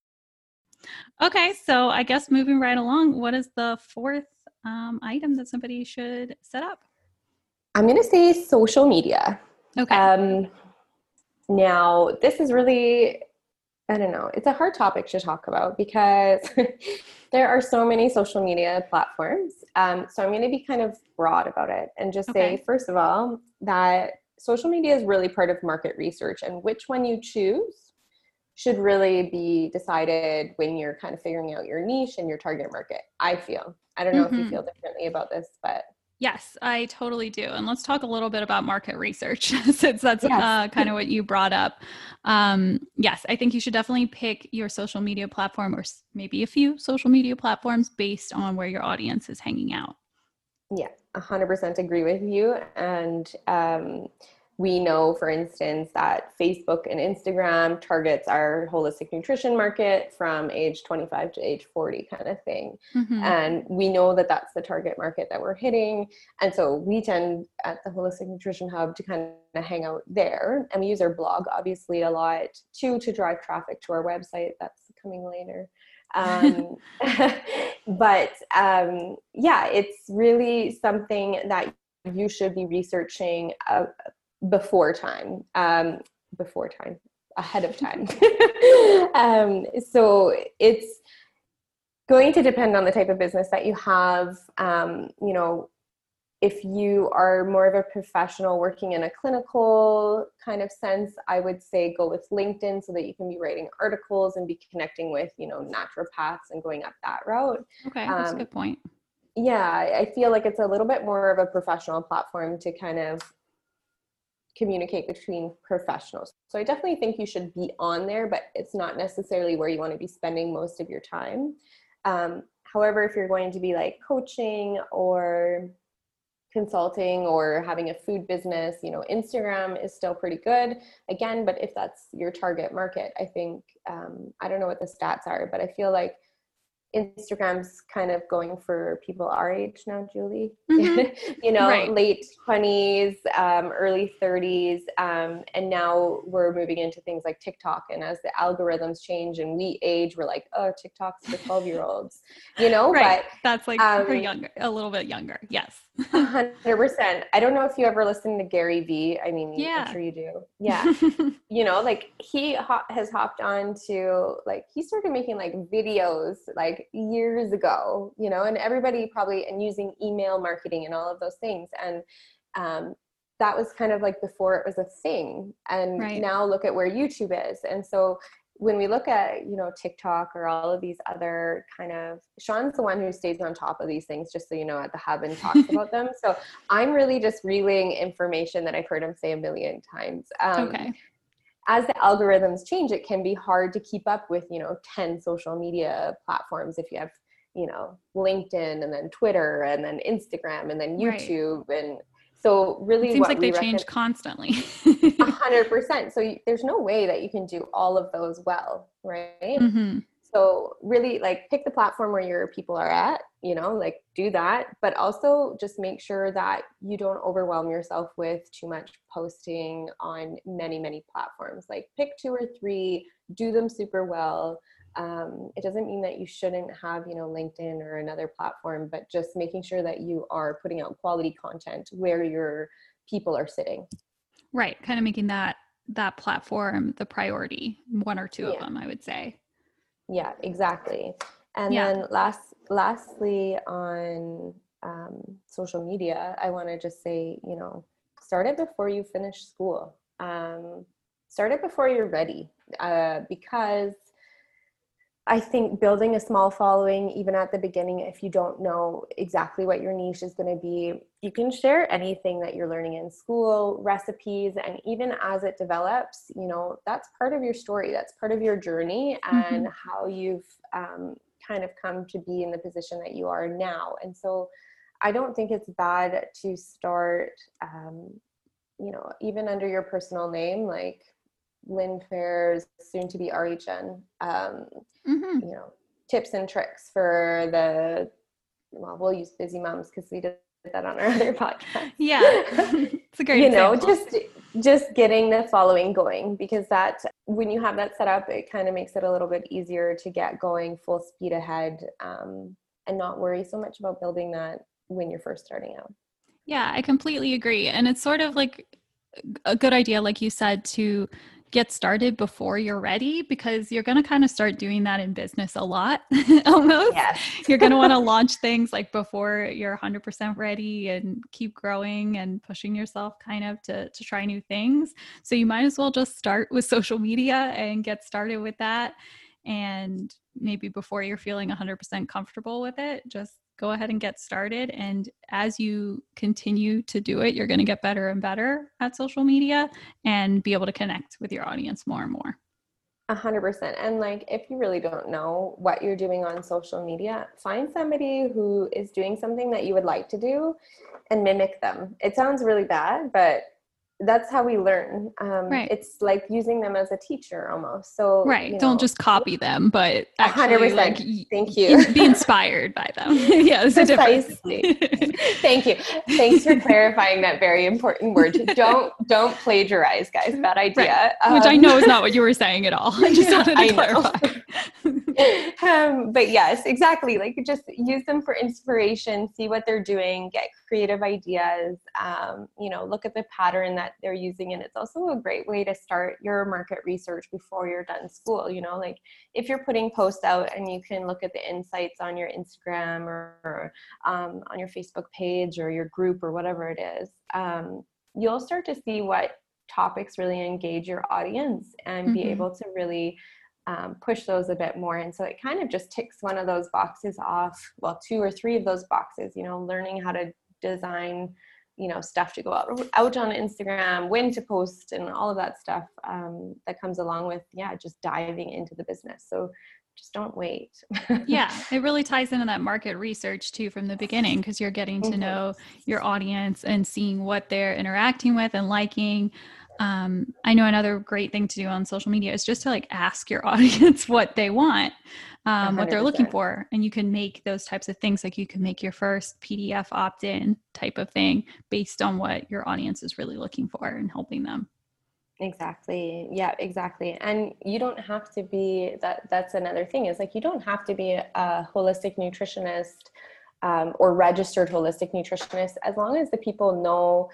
okay so i guess moving right along what is the fourth um, item that somebody should set up I'm going to say social media. Okay. Um, now, this is really, I don't know, it's a hard topic to talk about because there are so many social media platforms. Um, so I'm going to be kind of broad about it and just okay. say, first of all, that social media is really part of market research and which one you choose should really be decided when you're kind of figuring out your niche and your target market. I feel. I don't know mm-hmm. if you mm-hmm. feel differently about this, but Yes, I totally do. And let's talk a little bit about market research since that's yes. uh, kind of what you brought up. Um, yes, I think you should definitely pick your social media platform or maybe a few social media platforms based on where your audience is hanging out. Yeah, 100% agree with you. And um, we know, for instance, that Facebook and Instagram targets our holistic nutrition market from age 25 to age 40 kind of thing. Mm-hmm. And we know that that's the target market that we're hitting. And so we tend at the Holistic Nutrition Hub to kind of hang out there. And we use our blog, obviously, a lot too, to drive traffic to our website. That's coming later. um, but um, yeah, it's really something that you should be researching uh, before time um, before time ahead of time. Um, so it's going to depend on the type of business that you have. Um, you know if you are more of a professional working in a clinical kind of sense i would say go with linkedin so that you can be writing articles and be connecting with you know naturopaths and going up that route. Okay that's um, a good point. yeah i feel like it's a little bit more of a professional platform to kind of communicate between professionals. So I definitely think you should be on there, but it's not necessarily where you want to be spending most of your time. Um, however, if you're going to be like coaching or consulting or having a food business, you know, Instagram is still pretty good. Again, but if that's your target market, I think, um, I don't know what the stats are, but I feel like Instagram's kind of going for people our age now, Julie. Mm-hmm. you know, right. late 20s, um, early 30s. Um, and now we're moving into things like TikTok. And as the algorithms change and we age, we're like, oh, TikTok's for 12 year olds, you know? right. But that's like um, younger, a little bit younger. Yes. 100%. I don't know if you ever listen to Gary Vee. I mean, yeah. I'm sure you do. Yeah. you know, like he ho- has hopped on to, like, he started making like videos like years ago, you know, and everybody probably, and using email marketing and all of those things. And, um, that was kind of like before it was a thing and right. now look at where youtube is and so when we look at you know tiktok or all of these other kind of sean's the one who stays on top of these things just so you know at the hub and talks about them. So i'm really just relaying information that i've heard him say a million times. Um, okay. as the algorithms change it can be hard to keep up with you know 10 social media platforms if you have you know linkedin and then twitter and then instagram and then youtube right. and so really, it seems like they change constantly. A hundred percent. So you, there's no way that you can do all of those well, right? Mm-hmm. so really like pick the platform where your people are at you know like do that but also just make sure that you don't overwhelm yourself with too much posting on many many platforms like pick two or three do them super well um, it doesn't mean that you shouldn't have you know linkedin or another platform but just making sure that you are putting out quality content where your people are sitting right kind of making that that platform the priority one or two yeah. of them i would say yeah exactly and yeah. then last lastly on um, social media i want to just say you know start it before you finish school um, start it before you're ready uh, because I think building a small following, even at the beginning, if you don't know exactly what your niche is going to be, you can share anything that you're learning in school, recipes, and even as it develops, you know, that's part of your story. That's part of your journey and mm-hmm. how you've um, kind of come to be in the position that you are now. And so I don't think it's bad to start, um, you know, even under your personal name, like Lynne Faires soon to be RHN, um, mm-hmm. you know, tips and tricks for the, well, we'll use busy moms because we did that on our other podcast. Yeah. it's a great, you example. know, just, just getting the following going because that, when you have that set up, it kind of makes it a little bit easier to get going full speed ahead um, and not worry so much about building that when you're first starting out. Yeah, I completely agree. And it's sort of like a good idea, like you said, to get started before you're ready because you're going to kind of start doing that in business a lot almost. Yes. you're going to want to launch things like before you're 100% ready and keep growing and pushing yourself kind of to, to try new things. So you might as well just start with social media and get started with that. And maybe before you're feeling 100% comfortable with it, just go ahead and get started. And as you continue to do it, you're going to get better and better at social media and be able to connect with your audience more and more. A hundred percent. And like, if you really don't know what you're doing on social media, find somebody who is doing something that you would like to do and mimic them. It sounds really bad, but that's how we learn. Um, right. It's like using them as a teacher almost. So right, don't just copy them, but actually, like, thank you, be inspired by them. yeah, precisely. thank you. Thanks for clarifying that very important word. Don't don't plagiarize, guys. Bad idea. Right. Um, Which I know is not what you were saying at all. I just wanted to clarify. um, but yes, exactly. Like just use them for inspiration. See what they're doing. Get creative ideas. Um, you know, look at the pattern that they're using and it's also a great way to start your market research before you're done school you know like if you're putting posts out and you can look at the insights on your instagram or, um, on your facebook page or your group or whatever it is um, you'll start to see what topics really engage your audience and mm-hmm. be able to really um, push those a bit more. And so it kind of just ticks one of those boxes off, well, two or three of those boxes, you know, learning how to design you know stuff to go out out on instagram when to post and all of that stuff um, that comes along with yeah just diving into the business. So just don't wait. Yeah it really ties into that market research too from the beginning because you're getting to mm-hmm. know your audience and seeing what they're interacting with and liking. Um, i know another great thing to do on social media is just to like ask your audience what they want um, what they're looking for. And you can make those types of things like you can make your first PDF opt in type of thing based on what your audience is really looking for and helping them. Exactly. Yeah, exactly. And you don't have to be that that's another thing is like you don't have to be a holistic nutritionist um, or registered holistic nutritionist as long as the people know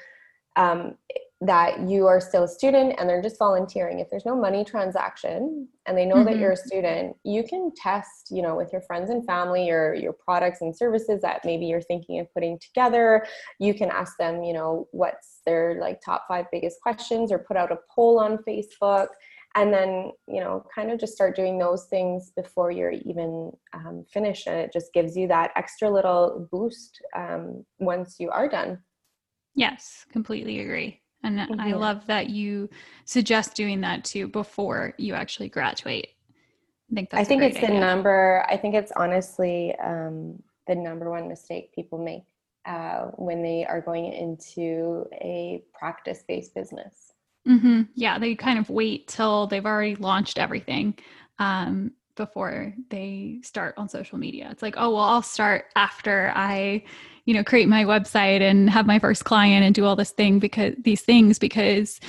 um, that you are still a student and they're just volunteering. If there's no money transaction and they know mm-hmm. that you're a student you can test you know with your friends and family your your products and services that maybe you're thinking of putting together. You can ask them you know what's their like top five biggest questions or put out a poll on facebook and then you know kind of just start doing those things before you're even um, finished. And it just gives you that extra little boost um, once you are done. Yes completely agree and mm-hmm. I love that you suggest doing that too before you actually graduate. I think that's I think it's idea. the number, I think it's honestly um, the number one mistake people make uh, when they are going into a practice based business. Mm-hmm. Yeah, they kind of wait till they've already launched everything um, before they start on social media. It's like, oh, well, I'll start after I, you know, create my website and have my first client and do all this thing because these things because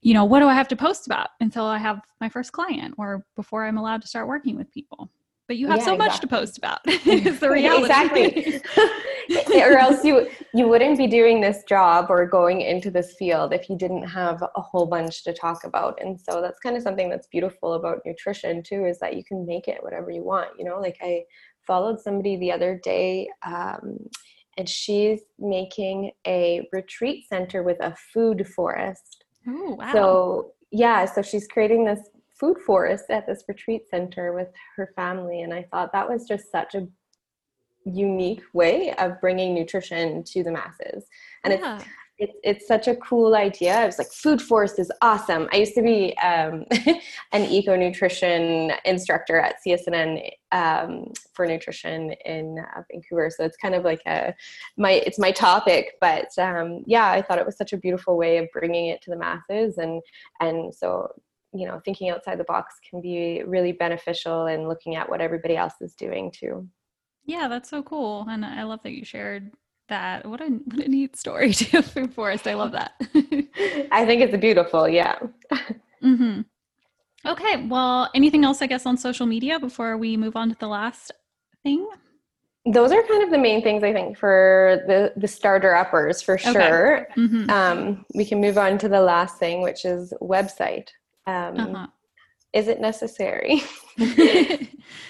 you know, what do I have to post about until I have my first client or before I'm allowed to start working with people? But you have yeah, so exactly. much to post about. is the reality. exactly. or else you you wouldn't be doing this job or going into this field if you didn't have a whole bunch to talk about. And so that's kind of something that's beautiful about nutrition too, is that you can make it whatever you want. You know, like I followed somebody the other day um, and she's making a retreat center with a food forest Oh, wow. So, yeah, so she's creating this food forest at this retreat center with her family. And I thought that was just such a unique way of bringing nutrition to the masses. And yeah. it's it's it's such a cool idea. I was like, food forest is awesome. I used to be um, an eco nutrition instructor at CSNN um, for nutrition in uh, Vancouver, so it's kind of like a my it's my topic. But um, yeah, I thought it was such a beautiful way of bringing it to the masses, and and so you know, thinking outside the box can be really beneficial, and looking at what everybody else is doing too. Yeah, that's so cool, and I love that you shared that. What a what a neat story to Food Forest. I love that. I think it's beautiful. Yeah. mm-hmm. Okay. Well, anything else? I guess on social media before we move on to the last thing. Those are kind of the main things I think for the the starter uppers for sure. Okay. Mm-hmm. Um, we can move on to the last thing, which is website. Um, uh-huh. Is it necessary?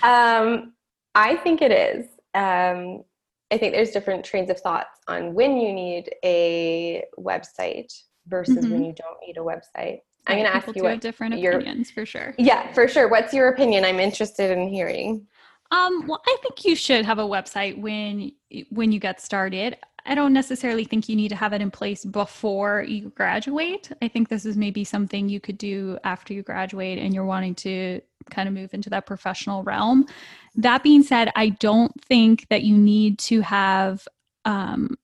um, I think it is. Um, I think there's different trains of thoughts on when you need a website versus mm-hmm. when you don't need a website. I'm going to ask you what different your, opinions for sure. Yeah, for sure. What's your opinion? I'm interested in hearing. Um, well, I think you should have a website when when you get started. I don't necessarily think you need to have it in place before you graduate. I think this is maybe something you could do after you graduate and you're wanting to kind of move into that professional realm. That being said, I don't think that you need to have um,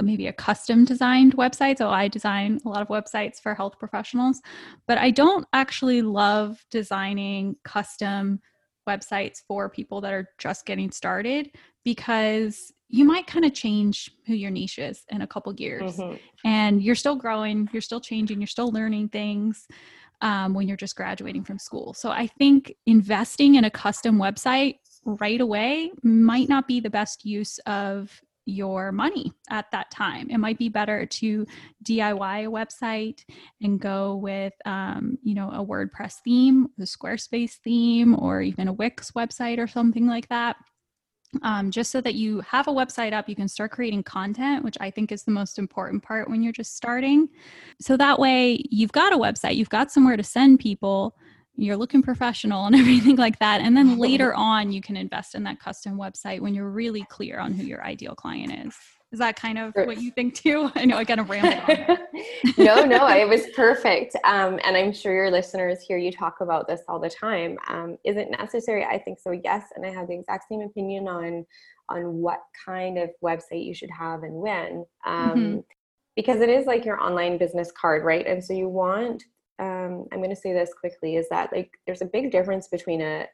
maybe a custom designed website. So I design a lot of websites for health professionals, but I don't actually love designing custom websites for people that are just getting started because you might kind of change who your niche is in a couple years mm-hmm. and you're still growing you're still changing you're still learning things um, when you're just graduating from school. So I think investing in a custom website right away might not be the best use of your money at that time. It might be better to DIY a website and go with, um, you know, a WordPress theme, a Squarespace theme, or even a Wix website or something like that um, just so that you have a website up, you can start creating content, which I think is the most important part when you're just starting. So that way, you've got a website, you've got somewhere to send people, you're looking professional and everything like that. And then later on, you can invest in that custom website when you're really clear on who your ideal client is. Is that kind of what you think too? I know I kind of rambled. no, no, it was perfect. Um, and I'm sure your listeners hear you talk about this all the time. Um, is it necessary? I think so. Yes, and I have the exact same opinion on on what kind of website you should have and when. Um, mm-hmm. Because it is like your online business card, right? And so you want. Um, I'm going to say this quickly: is that like there's a big difference between a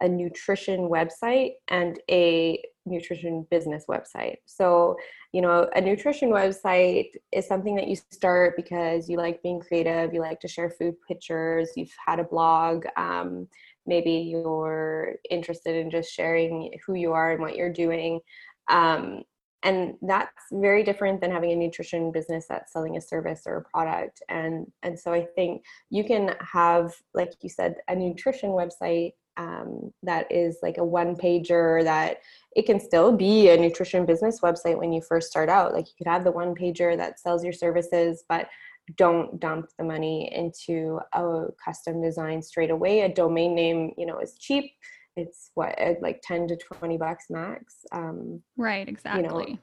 a nutrition website and a nutrition business website. So, you know, a nutrition website is something that you start because you like being creative, you like to share food pictures, you've had a blog, um, maybe you're interested in just sharing who you are and what you're doing. Um, and that's very different than having a nutrition business that's selling a service or a product and and so i think you can have like you said a nutrition website um, that is like a one pager that it can still be a nutrition business website when you first start out. Like you could have the one pager that sells your services but don't dump the money into a custom design straight away. A domain name you know is cheap. It's what like 10 to 20 bucks max um, right exactly you know,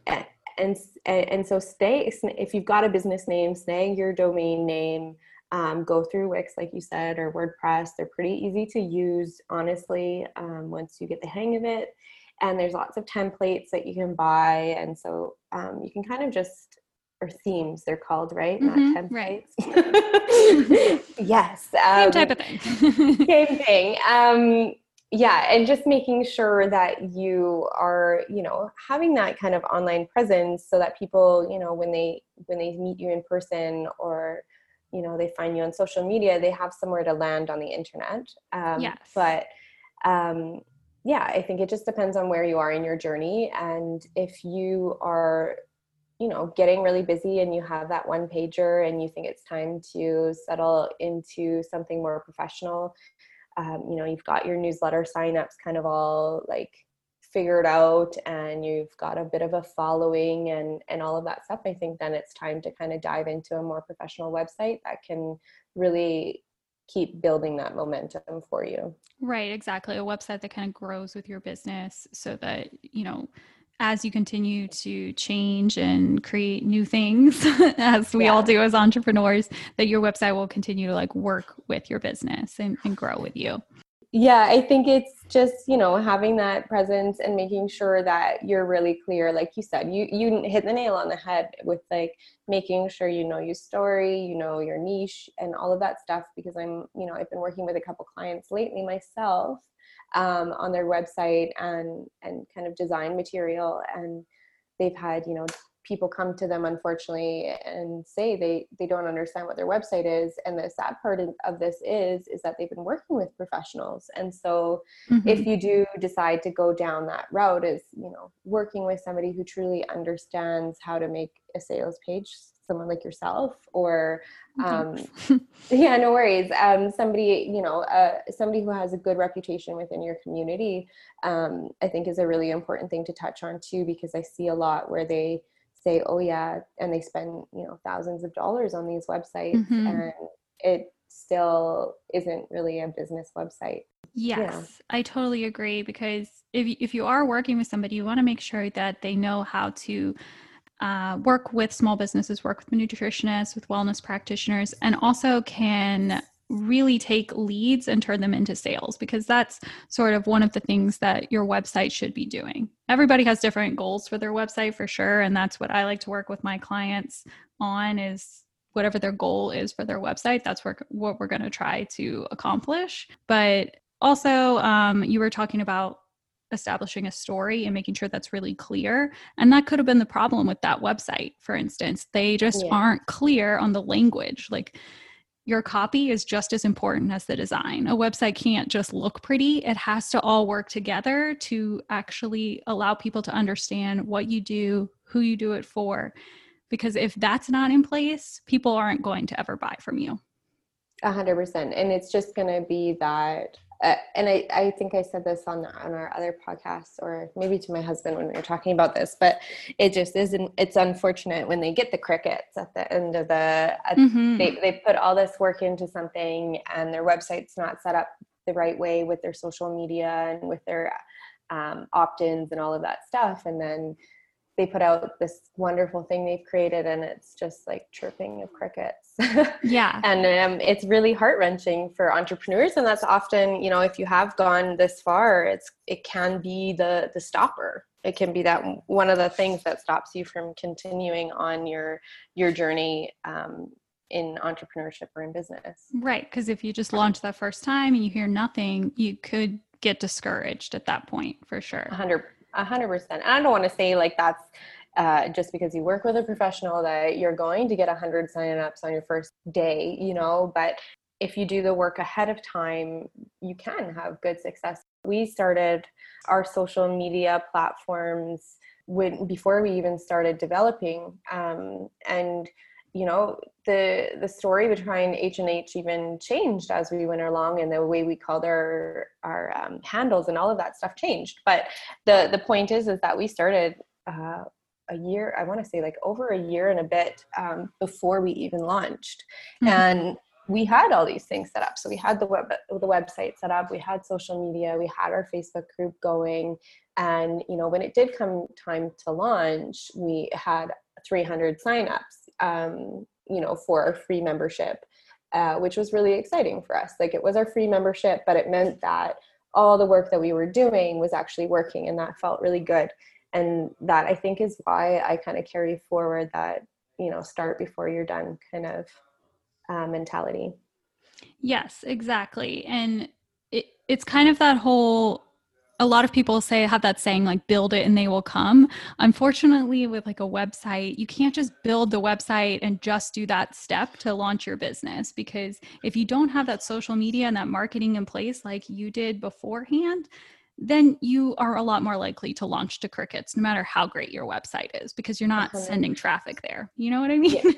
and, and and so stay if you've got a business name snag your domain name um, go through Wix, like you said, or WordPress. They're pretty easy to use, honestly, um, once you get the hang of it. And there's lots of templates that you can buy. And so um, you can kind of just, or themes, they're called, right? Mm-hmm, Not templates. Right. yes. same type of thing. same thing. Um, yeah and just making sure that you are you know having that kind of online presence so that people you know when they when they meet you in person or you know they find you on social media they have somewhere to land on the internet um, yes. but um, yeah i think it just depends on where you are in your journey and if you are you know getting really busy and you have that one pager and you think it's time to settle into something more professional um, you know you've got your newsletter signups kind of all like figured out and you've got a bit of a following and and all of that stuff i think then it's time to kind of dive into a more professional website that can really keep building that momentum for you right exactly a website that kind of grows with your business so that you know as you continue to change and create new things as we yeah. all do as entrepreneurs that your website will continue to like work with your business and, and grow with you yeah i think it's just you know having that presence and making sure that you're really clear like you said you you hit the nail on the head with like making sure you know your story you know your niche and all of that stuff because i'm you know i've been working with a couple clients lately myself um, on their website and and kind of design material and they've had you know people come to them unfortunately and say they they don't understand what their website is. And the sad part of this is is that they've been working with professionals. And so mm-hmm. if you do decide to go down that route is you know working with somebody who truly understands how to make a sales page someone like yourself or um, yeah no worries. Um, somebody you know uh, somebody who has a good reputation within your community um, i think is a really important thing to touch on too because i see a lot where they say oh yeah and they spend you know thousands of dollars on these websites mm-hmm. and it still isn't really a business website yes yeah. i totally agree because if, if you are working with somebody you want to make sure that they know how to uh, work with small businesses, work with nutritionists, with wellness practitioners, and also can really take leads and turn them into sales because that's sort of one of the things that your website should be doing. Everybody has different goals for their website for sure and that's what I like to work with my clients on is whatever their goal is for their website that's what we're going to try to accomplish. But also um, you were talking about establishing a story and making sure that's really clear. And that could have been the problem with that website, for instance. They just yeah. aren't clear on the language. Like your copy is just as important as the design. A website can't just look pretty, it has to all work together to actually allow people to understand what you do, who you do it for. Because if that's not in place, people aren't going to ever buy from you. A hundred percent. And it's just going to be that uh, and I, I think I said this on on our other podcast or maybe to my husband when we were talking about this, but it just isn't. It's unfortunate when they get the crickets at the end of the. Mm-hmm. They they put all this work into something and their website's not set up the right way with their social media and with their um, opt-ins and all of that stuff, and then they put out this wonderful thing they've created and it's just like chirping of crickets. Yeah. And um, it's really heart-wrenching for entrepreneurs and that's often you know if you have gone this far it's it can be the the stopper. It can be that one of the things that stops you from continuing on your your journey um, in entrepreneurship or in business. Right because if you just launch that first time and you hear nothing you could get discouraged at that point for sure. 100 a hundred percent. And I don't want to say like that's uh, just because you work with a professional that you're going to get a hundred sign-ups on your first day, you know, but if you do the work ahead of time, you can have good success. We started our social media platforms when before we even started developing, um, and you know the the story behind H and H even changed as we went along, and the way we called our our um, handles and all of that stuff changed. But the the point is is that we started uh, a year. I want to say like over a year and a bit um, before we even launched, mm-hmm. and we had all these things set up. So we had the web the website set up, we had social media, we had our Facebook group going, and you know when it did come time to launch, we had 300 signups um, you know, for our free membership, uh, which was really exciting for us. Like it was our free membership, but it meant that all the work that we were doing was actually working, and that felt really good. And that I think is why I kind of carry forward that you know start before you're done kind of uh, mentality. Yes, exactly. And it, it's kind of that whole a lot of people say have that saying like build it and they will come. Unfortunately with like a website you can't just build the website and just do that step to launch your business because if you don't have that social media and that marketing in place like you did beforehand then you are a lot more likely to launch to crickets no matter how great your website is because you're not sending traffic there. You know what i mean? Yeah.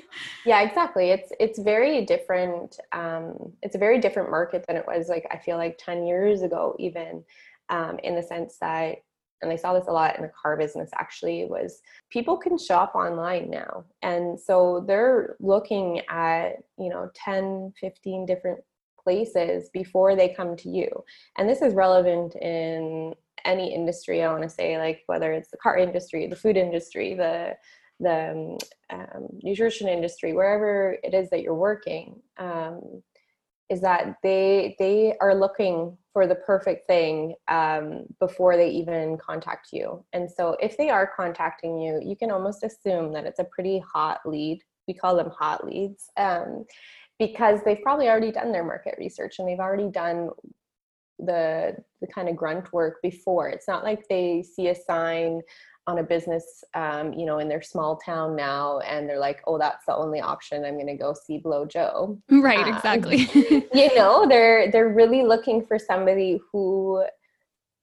yeah, exactly. It's it's very different um, it's a very different market than it was like i feel like 10 years ago even um, in the sense that and I saw this a lot in the car business actually was people can shop online now. And so they're looking at, you know, 10, 15 different places before they come to you. And this is relevant in any industry, I want to say, like whether it's the car industry, the food industry, the the um, nutrition industry, wherever it is that you're working. Um, is that they they are looking for the perfect thing um, before they even contact you. And so if they are contacting you you can almost assume that it's a pretty hot lead. We call them hot leads um, because they've probably already done their market research and they've already done the the kind of grunt work before. It's not like they see a sign on a business, um, you know, in their small town now, and they're like, "Oh, that's the only option. I'm going to go see Blow Joe." Right. Um, exactly. you know, they're they're really looking for somebody who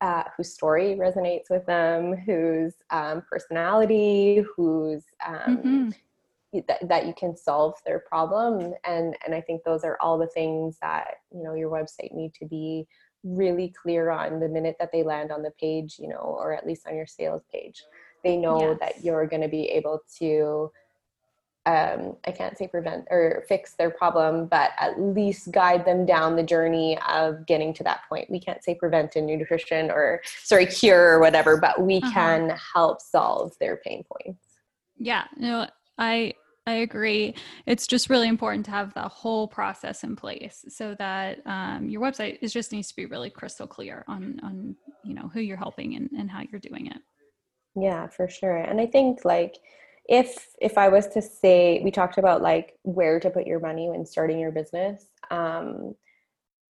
uh, whose story resonates with them, whose um, personality, whose um, mm-hmm. that, that you can solve their problem, and and I think those are all the things that you know your website need to be really clear on the minute that they land on the page, you know, or at least on your sales page. They know yes. that you're going to be able to, um, I can't say prevent or fix their problem, but at least guide them down the journey of getting to that point. We can't say prevent in nutrition or, sorry, cure or whatever, but we uh-huh. can help solve their pain points. Yeah, no, I I agree. It's just really important to have the whole process in place so that um, your website is just needs to be really crystal clear on on you know who you're helping and, and how you're doing it. Yeah, for sure. And I think like if if I was to say we talked about like where to put your money when starting your business. Um,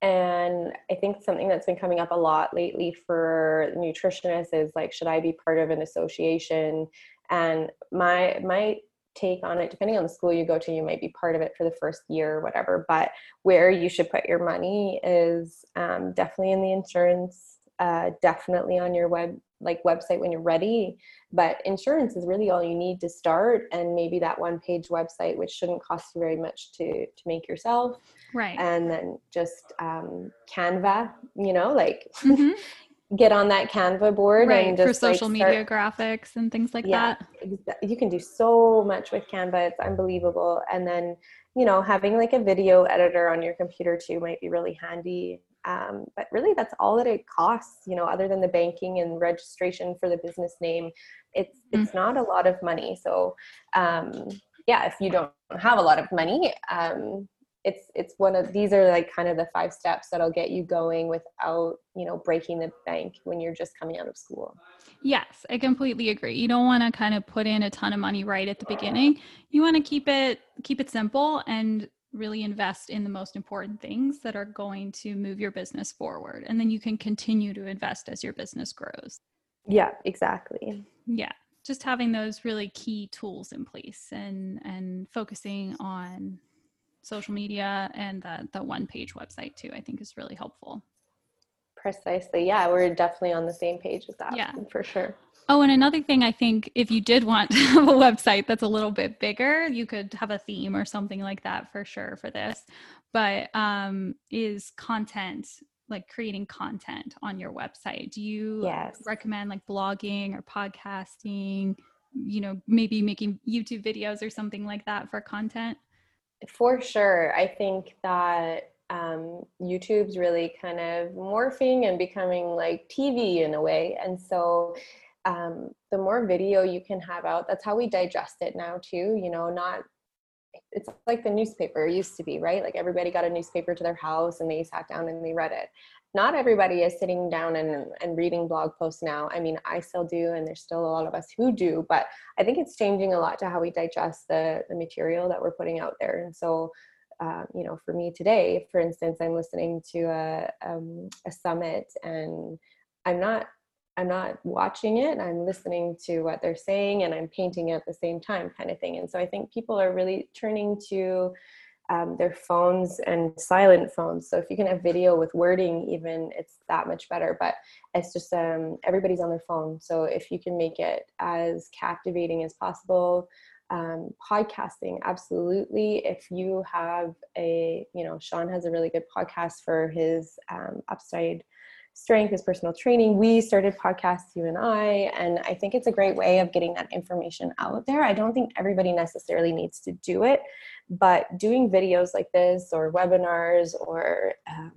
and I think something that's been coming up a lot lately for nutritionists is like, should I be part of an association? And my my take on it depending on the school you go to you might be part of it for the first year or whatever but where you should put your money is um, definitely in the insurance uh, definitely on your web like website when you're ready but insurance is really all you need to start and maybe that one page website which shouldn't cost you very much to to make yourself right and then just um, canva you know like mm-hmm. Get on that Canva board right, and just for social like, media graphics and things like yeah, that. You can do so much with Canva. It's unbelievable. And then, you know, having like a video editor on your computer too might be really handy. Um, but really, that's all that it costs. You know, other than the banking and registration for the business name, it's mm-hmm. it's not a lot of money. So, um, yeah, if you don't have a lot of money, um, it's it's one of these are like kind of the five steps that'll get you going without you know breaking the bank when you're just coming out of school. Yes i completely agree. You don't want to kind of put in a ton of money right at the beginning. You want to keep it keep it simple and really invest in the most important things that are going to move your business forward and then you can continue to invest as your business grows. Yeah exactly. Yeah just having those really key tools in place and and focusing on social media and the, the one page website too, I think is really helpful. Precisely. Yeah, we're definitely on the same page with that. Yeah, for sure. Oh, and another thing, I think if you did want to have a website that's a little bit bigger, you could have a theme or something like that for sure for this. But um, is content like creating content on your website? Do you yes. recommend like blogging or podcasting? You know, maybe making YouTube videos or something like that for content? For sure. I think that um, YouTube's really kind of morphing and becoming like TV in a way. And so um, the more video you can have out, that's how we digest it now, too. You know, not it's like the newspaper used to be, right? Like everybody got a newspaper to their house and they sat down and they read it not everybody is sitting down and, and reading blog posts now. I mean, I still do, and there's still a lot of us who do, but I think it's changing a lot to how we digest the, the material that we're putting out there. And so um, you know, for me today, for instance, I'm listening to a, um, a summit and I'm not I'm not watching it. I'm listening to what they're saying and I'm painting at the same time, kind of thing. And so I think people are really turning to um, their phones and silent phones. So if you can have video with wording, even it's that much better. But it's just um, everybody's on their phone. So if you can make it as captivating as possible, um, podcasting absolutely if you have a you know sean has a really good podcast for his um, upside strength his personal training we started podcasts you and i and i think it's a great way of getting that information out there i don't think everybody necessarily needs to do it but doing videos like this or webinars or um,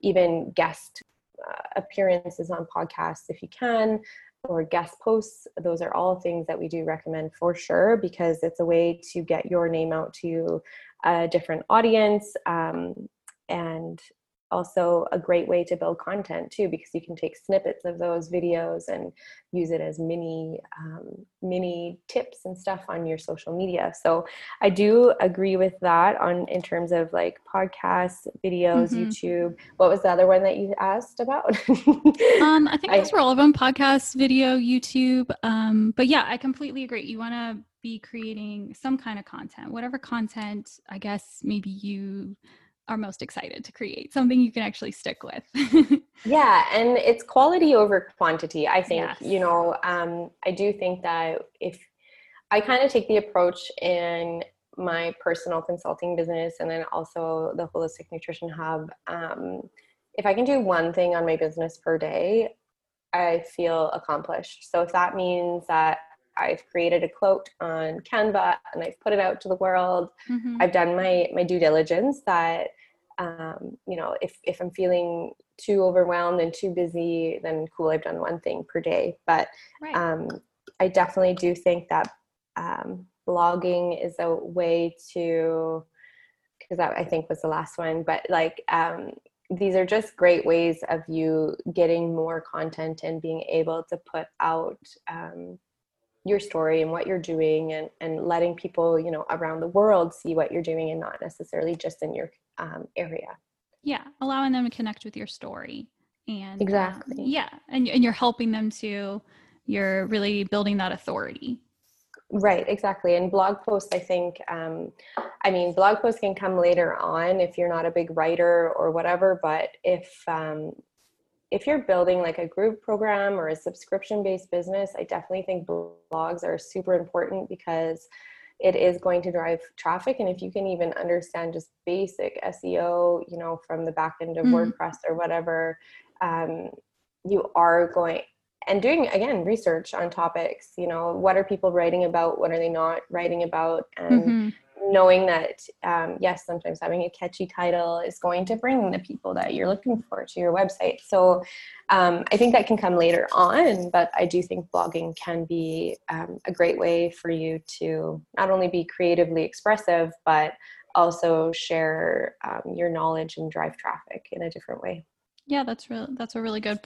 even guest uh, appearances on podcasts if you can or guest posts. Those are all things that we do recommend for sure because it's a way to get your name out to a different audience um, and also a great way to build content too because you can take snippets of those videos and use it as mini um, mini tips and stuff on your social media. So i do agree with that on in terms of like podcasts videos mm-hmm. youtube. What was the other one that you asked about? Um i think those were all of them podcasts video youtube um but yeah i completely agree. You want to be creating some kind of content whatever content i guess maybe you are most excited to create something you can actually stick with yeah and it's quality over quantity i think yes. you know um, i do think that if i kind of take the approach in my personal consulting business and then also the holistic nutrition hub um, if i can do one thing on my business per day i feel accomplished so if that means that I've created a quote on Canva and I've put it out to the world. Mm-hmm. I've done my my due diligence that um, you know if if I'm feeling too overwhelmed and too busy, then cool, I've done one thing per day. But right. um, I definitely do think that um, blogging is a way to because that I think was the last one, but like um, these are just great ways of you getting more content and being able to put out um, your story and what you're doing and, and letting people you know around the world see what you're doing and not necessarily just in your um, area. Yeah allowing them to connect with your story and um, exactly. um, yeah and, and you're helping them to you're really building that authority. Right exactly and blog posts i think um, i mean blog posts can come later on if you're not a big writer or whatever but if um, if you're building like a group program or a subscription based business, I definitely think blogs are super important because it is going to drive traffic. And if you can even understand just basic SEO, you know, from the back end of mm-hmm. WordPress or whatever, um, you are going and doing again research on topics you know what are people writing about what are they not writing about and mm-hmm knowing that um, yes sometimes having a catchy title is going to bring the people that you're looking for to your website. So um, i think that can come later on but i do think blogging can be um, a great way for you to not only be creatively expressive but also share um, your knowledge and drive traffic in a different way yeah, that's real. That's a really good.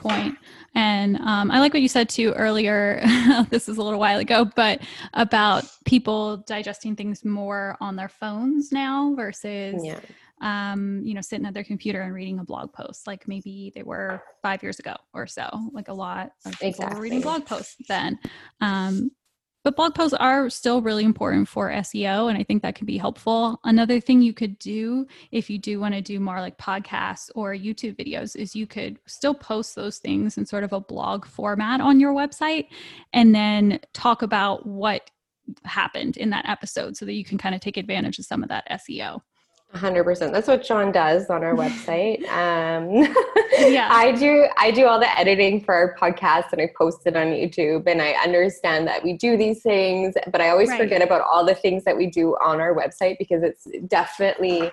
And um, I like what you said too earlier. this is a little while ago, but about people digesting things more on their phones now versus, yeah. um, you know, sitting at their computer and reading a blog post, like maybe they were five years ago or so. Like a lot of people exactly. were reading blog posts then. Um, but blog posts are still really important for SEO, and I think that can be helpful. Another thing you could do if you do want to do more like podcasts or YouTube videos is you could still post those things in sort of a blog format on your website and then talk about what happened in that episode so that you can kind of take advantage of some of that SEO. 100% that's what sean does on our website. Um, yeah. I do i do all the editing for our podcast and i post it on youtube and i understand that we do these things but i always right. forget about all the things that we do on our website because it's definitely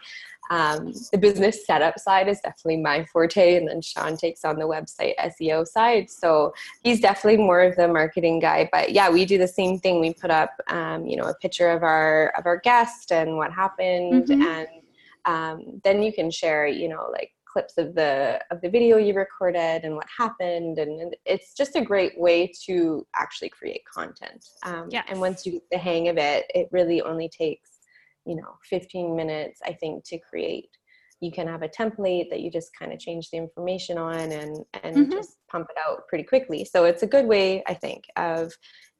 um, the business setup side is definitely my forte and then sean takes on the website seo side. So he's definitely more of the marketing guy but yeah we do the same thing. We put up um, you know a picture of our of our guest and what happened mm-hmm. and um, then you can share you know like clips of the of the video you recorded and what happened and it's just a great way to actually create content. Um, yeah and once you get the hang of it it really only takes you know 15 minutes i think to create. You can have a template that you just kind of change the information on and and mm-hmm. just pump it out pretty quickly. So it's a good way i think of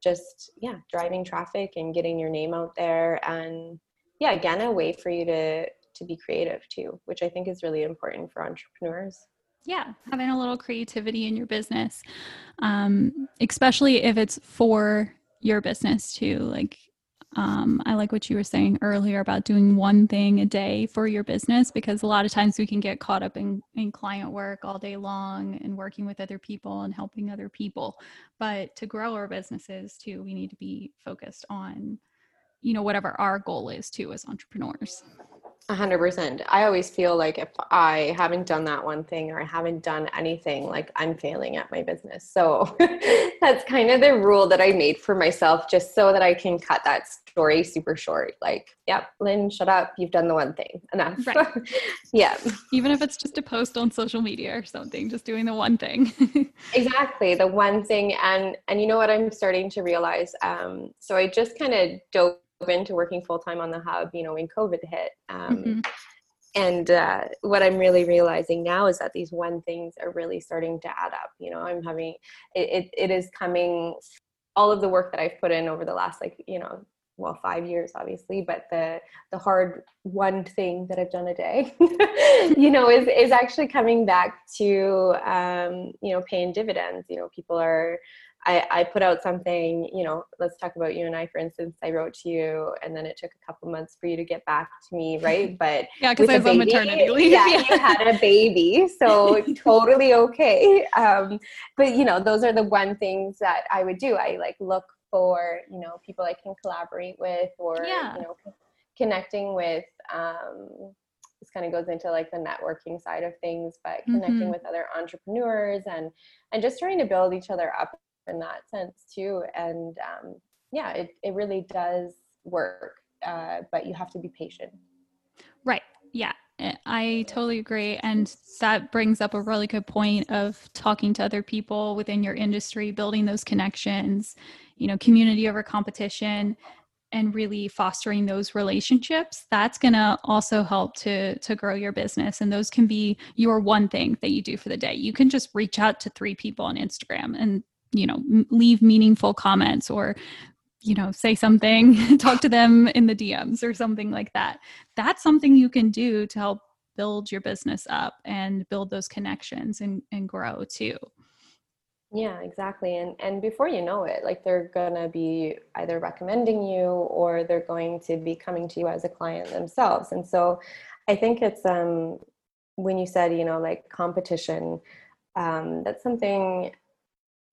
just yeah driving traffic and getting your name out there. And yeah again a way for you to to be creative too which i think is really important for entrepreneurs yeah having a little creativity in your business um, especially if it's for your business too like um, I like what you were saying earlier about doing one thing a day for your business because a lot of times we can get caught up in, in client work all day long and working with other people and helping other people. But to grow our businesses too, we need to be focused on, you know, whatever our goal is too as entrepreneurs. Hundred percent. I always feel like if I haven't done that one thing or I haven't done anything, like I'm failing at my business. So that's kind of the rule that I made for myself, just so that I can cut that story super short. Like, yep, Lynne, shut up. You've done the one thing. Enough. Right. yeah. Even if it's just a post on social media or something, just doing the one thing. exactly. The one thing. And and you know what I'm starting to realize? Um, so I just kind of dove into working full time on the hub, you know, when COVID hit. Um, mm-hmm. And uh, what I'm really realizing now is that these one things are really starting to add up. You know, I'm having it, it, it is coming, all of the work that I've put in over the last, like, you know, well five years obviously but the the hard one thing that i've done a day you know is is actually coming back to um you know paying dividends you know people are I, I put out something, you know, let's talk about you and I, for instance, I wrote to you and then it took a couple months for you to get back to me, right? But yeah, because I was baby, on maternity leave. Yeah, yeah, you had a baby. So totally okay. Um, but you know, those are the one things that I would do. I like look for, you know, people I can collaborate with or, yeah. you know, connecting with, um, this kind of goes into like the networking side of things but connecting mm-hmm. with other entrepreneurs and and just trying to build each other up in that sense too and um, yeah it, it really does work uh, but you have to be patient. Right. Yeah eh, I totally agree. And that brings up a really good point of talking to other people within your industry, building those connections, you know, community over competition and really fostering those relationships. That's going to also help to to grow your business and those can be your one thing that you do for the day. You can just reach out to three people on instagram and you know leave meaningful comments or you know say something talk to them in the dms or something like that. That's something you can do to help build your business up and build those connections and, and grow too. Yeah exactly and and before you know it like they're gonna be either recommending you or they're going to be coming to you as a client themselves and so i think it's um when you said you know like competition um that's something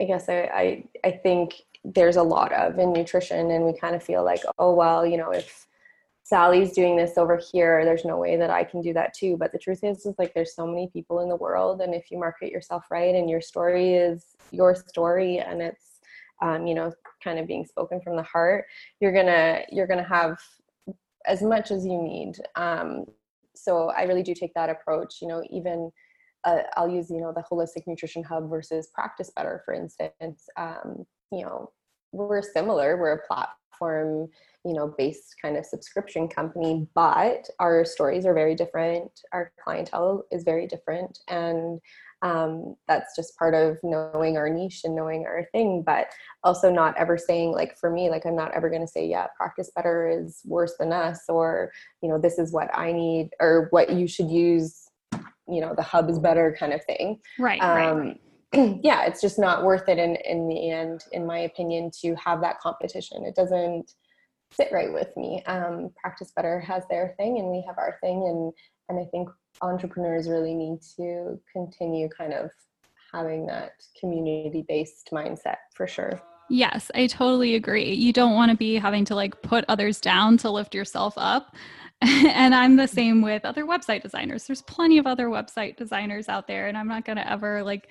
I guess I, I, I think there's a lot of in nutrition, and we kind of feel like, oh well, you know, if Sally's doing this over here, there's no way that I can do that too. But the truth is, is like there's so many people in the world, and if you market yourself right, and your story is your story, and it's um, you know kind of being spoken from the heart, you're gonna you're gonna have as much as you need. Um, so I really do take that approach. You know, even uh, I'll use you know the holistic nutrition hub versus practice better for instance um, you know we're similar we're a platform you know based kind of subscription company but our stories are very different our clientele is very different and um, that's just part of knowing our niche and knowing our thing but also not ever saying like for me like i'm not ever going to say yeah practice better is worse than us or you know this is what i need or what you should use you know the hub is better kind of thing right, um, right. yeah it's just not worth it in in the end in my opinion to have that competition it doesn't sit right with me um, practice better has their thing and we have our thing and and i think entrepreneurs really need to continue kind of having that community based mindset for sure Yes, I totally agree. You don't want to be having to like put others down to lift yourself up. and I'm the same with other website designers. There's plenty of other website designers out there, and I'm not going to ever like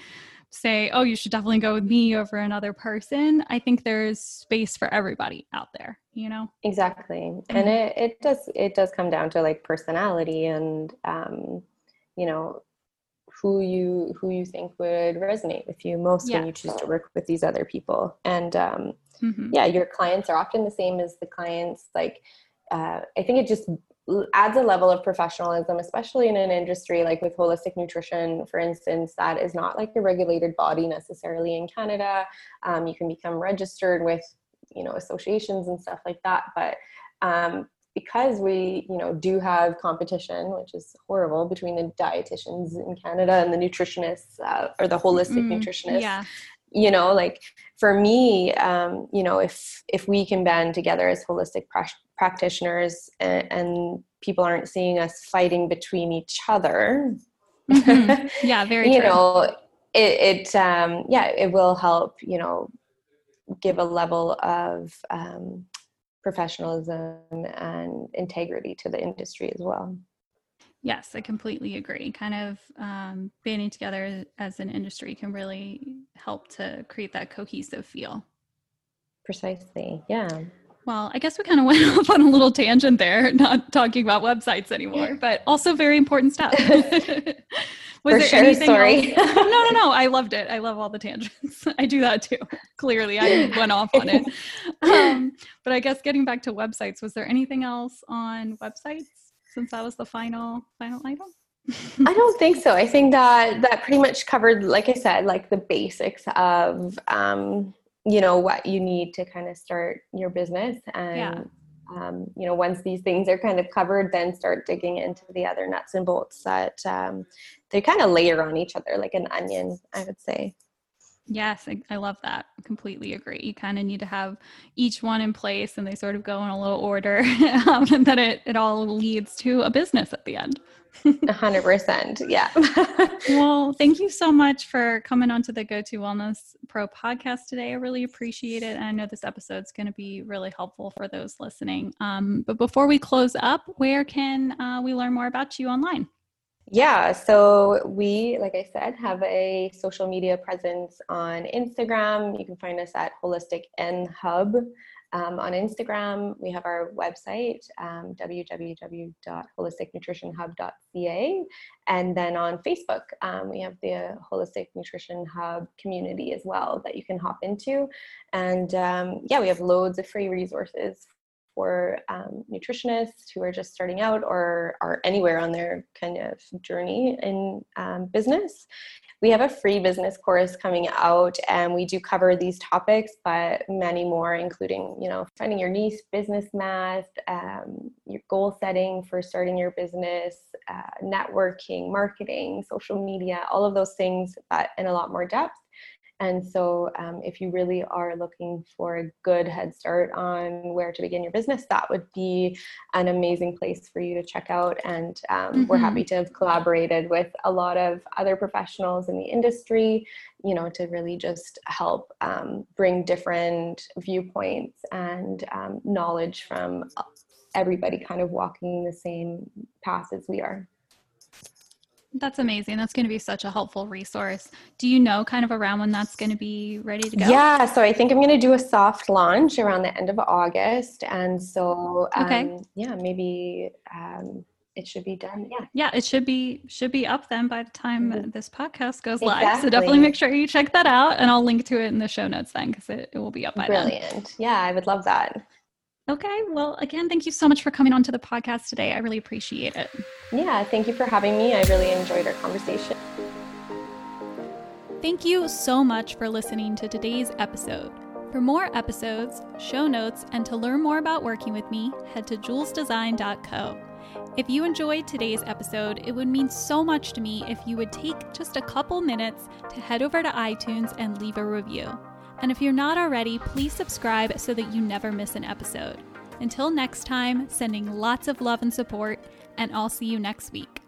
say, oh, you should definitely go with me over another person. I think there's space for everybody out there, you know? Exactly. And it, it does it does come down to like personality and um, you know, who you who you think would resonate with you most when you choose to work with these other people. And um, mm-hmm. yeah, your clients are often the same as the clients like uh, I think it just adds a level of professionalism, especially in an industry like with holistic nutrition, for instance, that is not like a regulated body necessarily in Canada. Um, you can become registered with, you know, associations and stuff like that. But um, because we, you know, do have competition, which is horrible between the dietitians in Canada and the nutritionists uh, or the holistic mm, nutritionists. Yeah you know like for me um, you know if if we can band together as holistic pra- practitioners and, and, people aren't seeing us fighting between each other mm-hmm. yeah very you true. know it, it um, yeah it will help you know give a level of um, professionalism and integrity to the industry as well Yes, I completely agree. Kind of um, banding together as an industry can really help to create that cohesive feel. Precisely. Yeah. Well, I guess we kind of went off on a little tangent there, not talking about websites anymore, but also very important stuff. Was For there sure, anything sorry. Else? no, no, no. I loved it. I love all the tangents. I do that too. Clearly, I went off on it. Um, but I guess getting back to websites, was there anything else on websites? Since that was the final final item? I don't think so. I think that that pretty much covered, like I said, like the basics of um, you know what you need to kind of start your business and yeah. um, you know once these things are kind of covered then start digging into the other nuts and bolts that um, they kind of layer on each other like an onion i would say Yes, I, I, love that. completely agree. You kind of need to have each one in place and they sort of go in a little order um, and then it, it all leads to a business at the end. A hundred percent. Yeah. well, thank you so much for coming on to the Go To Wellness Pro podcast today. I really appreciate it. And I know this episode is going to be really helpful for those listening. Um, but before we close up, where can uh, we learn more about you online? Yeah, so we, like I said, have a social media presence on Instagram. You can find us at Holistic N Hub. Um, on Instagram, we have our website, um, www.holisticnutritionhub.ca. And then on Facebook, um, we have the Holistic Nutrition Hub community as well that you can hop into. And um, yeah, we have loads of free resources for um, nutritionists who are just starting out or are anywhere on their kind of journey in um, business. We have a free business course coming out, and we do cover these topics, but many more, including you know finding your niche, business math, um, your goal setting for starting your business, uh, networking, marketing, social media, all of those things, but in a lot more depth. And so, um, if you really are looking for a good head start on where to begin your business, that would be an amazing place for you to check out. And um, mm-hmm. we're happy to have collaborated with a lot of other professionals in the industry, you know, to really just help um, bring different viewpoints and um, knowledge from everybody kind of walking the same path as we are. That's amazing. That's going to be such a helpful resource. Do you know kind of around when that's going to be ready to go? Yeah, so I think I'm going to do a soft launch around the end of August. And so, um, okay. yeah, maybe um, it should be done. Yeah. Yeah, it should be should be up then by the time mm-hmm. this podcast goes exactly. live. So definitely make sure you check that out and I'll link to it in the show notes then because it, it will be up by Brilliant. then. Brilliant. Yeah, I would love that. Okay. Well, again, thank you so much for coming on to the podcast today. I really appreciate it. Yeah, thank you for having me. I really enjoyed our conversation. Thank you so much for listening to today's episode. For more episodes, show notes, and to learn more about working with me, head to julesdesign.co. If you enjoyed today's episode, it would mean so much to me if you would take just a couple minutes to head over to iTunes and leave a review. And if you're not already, please subscribe so that you never miss an episode. Until next time, sending lots of love and support, and I'll see you next week.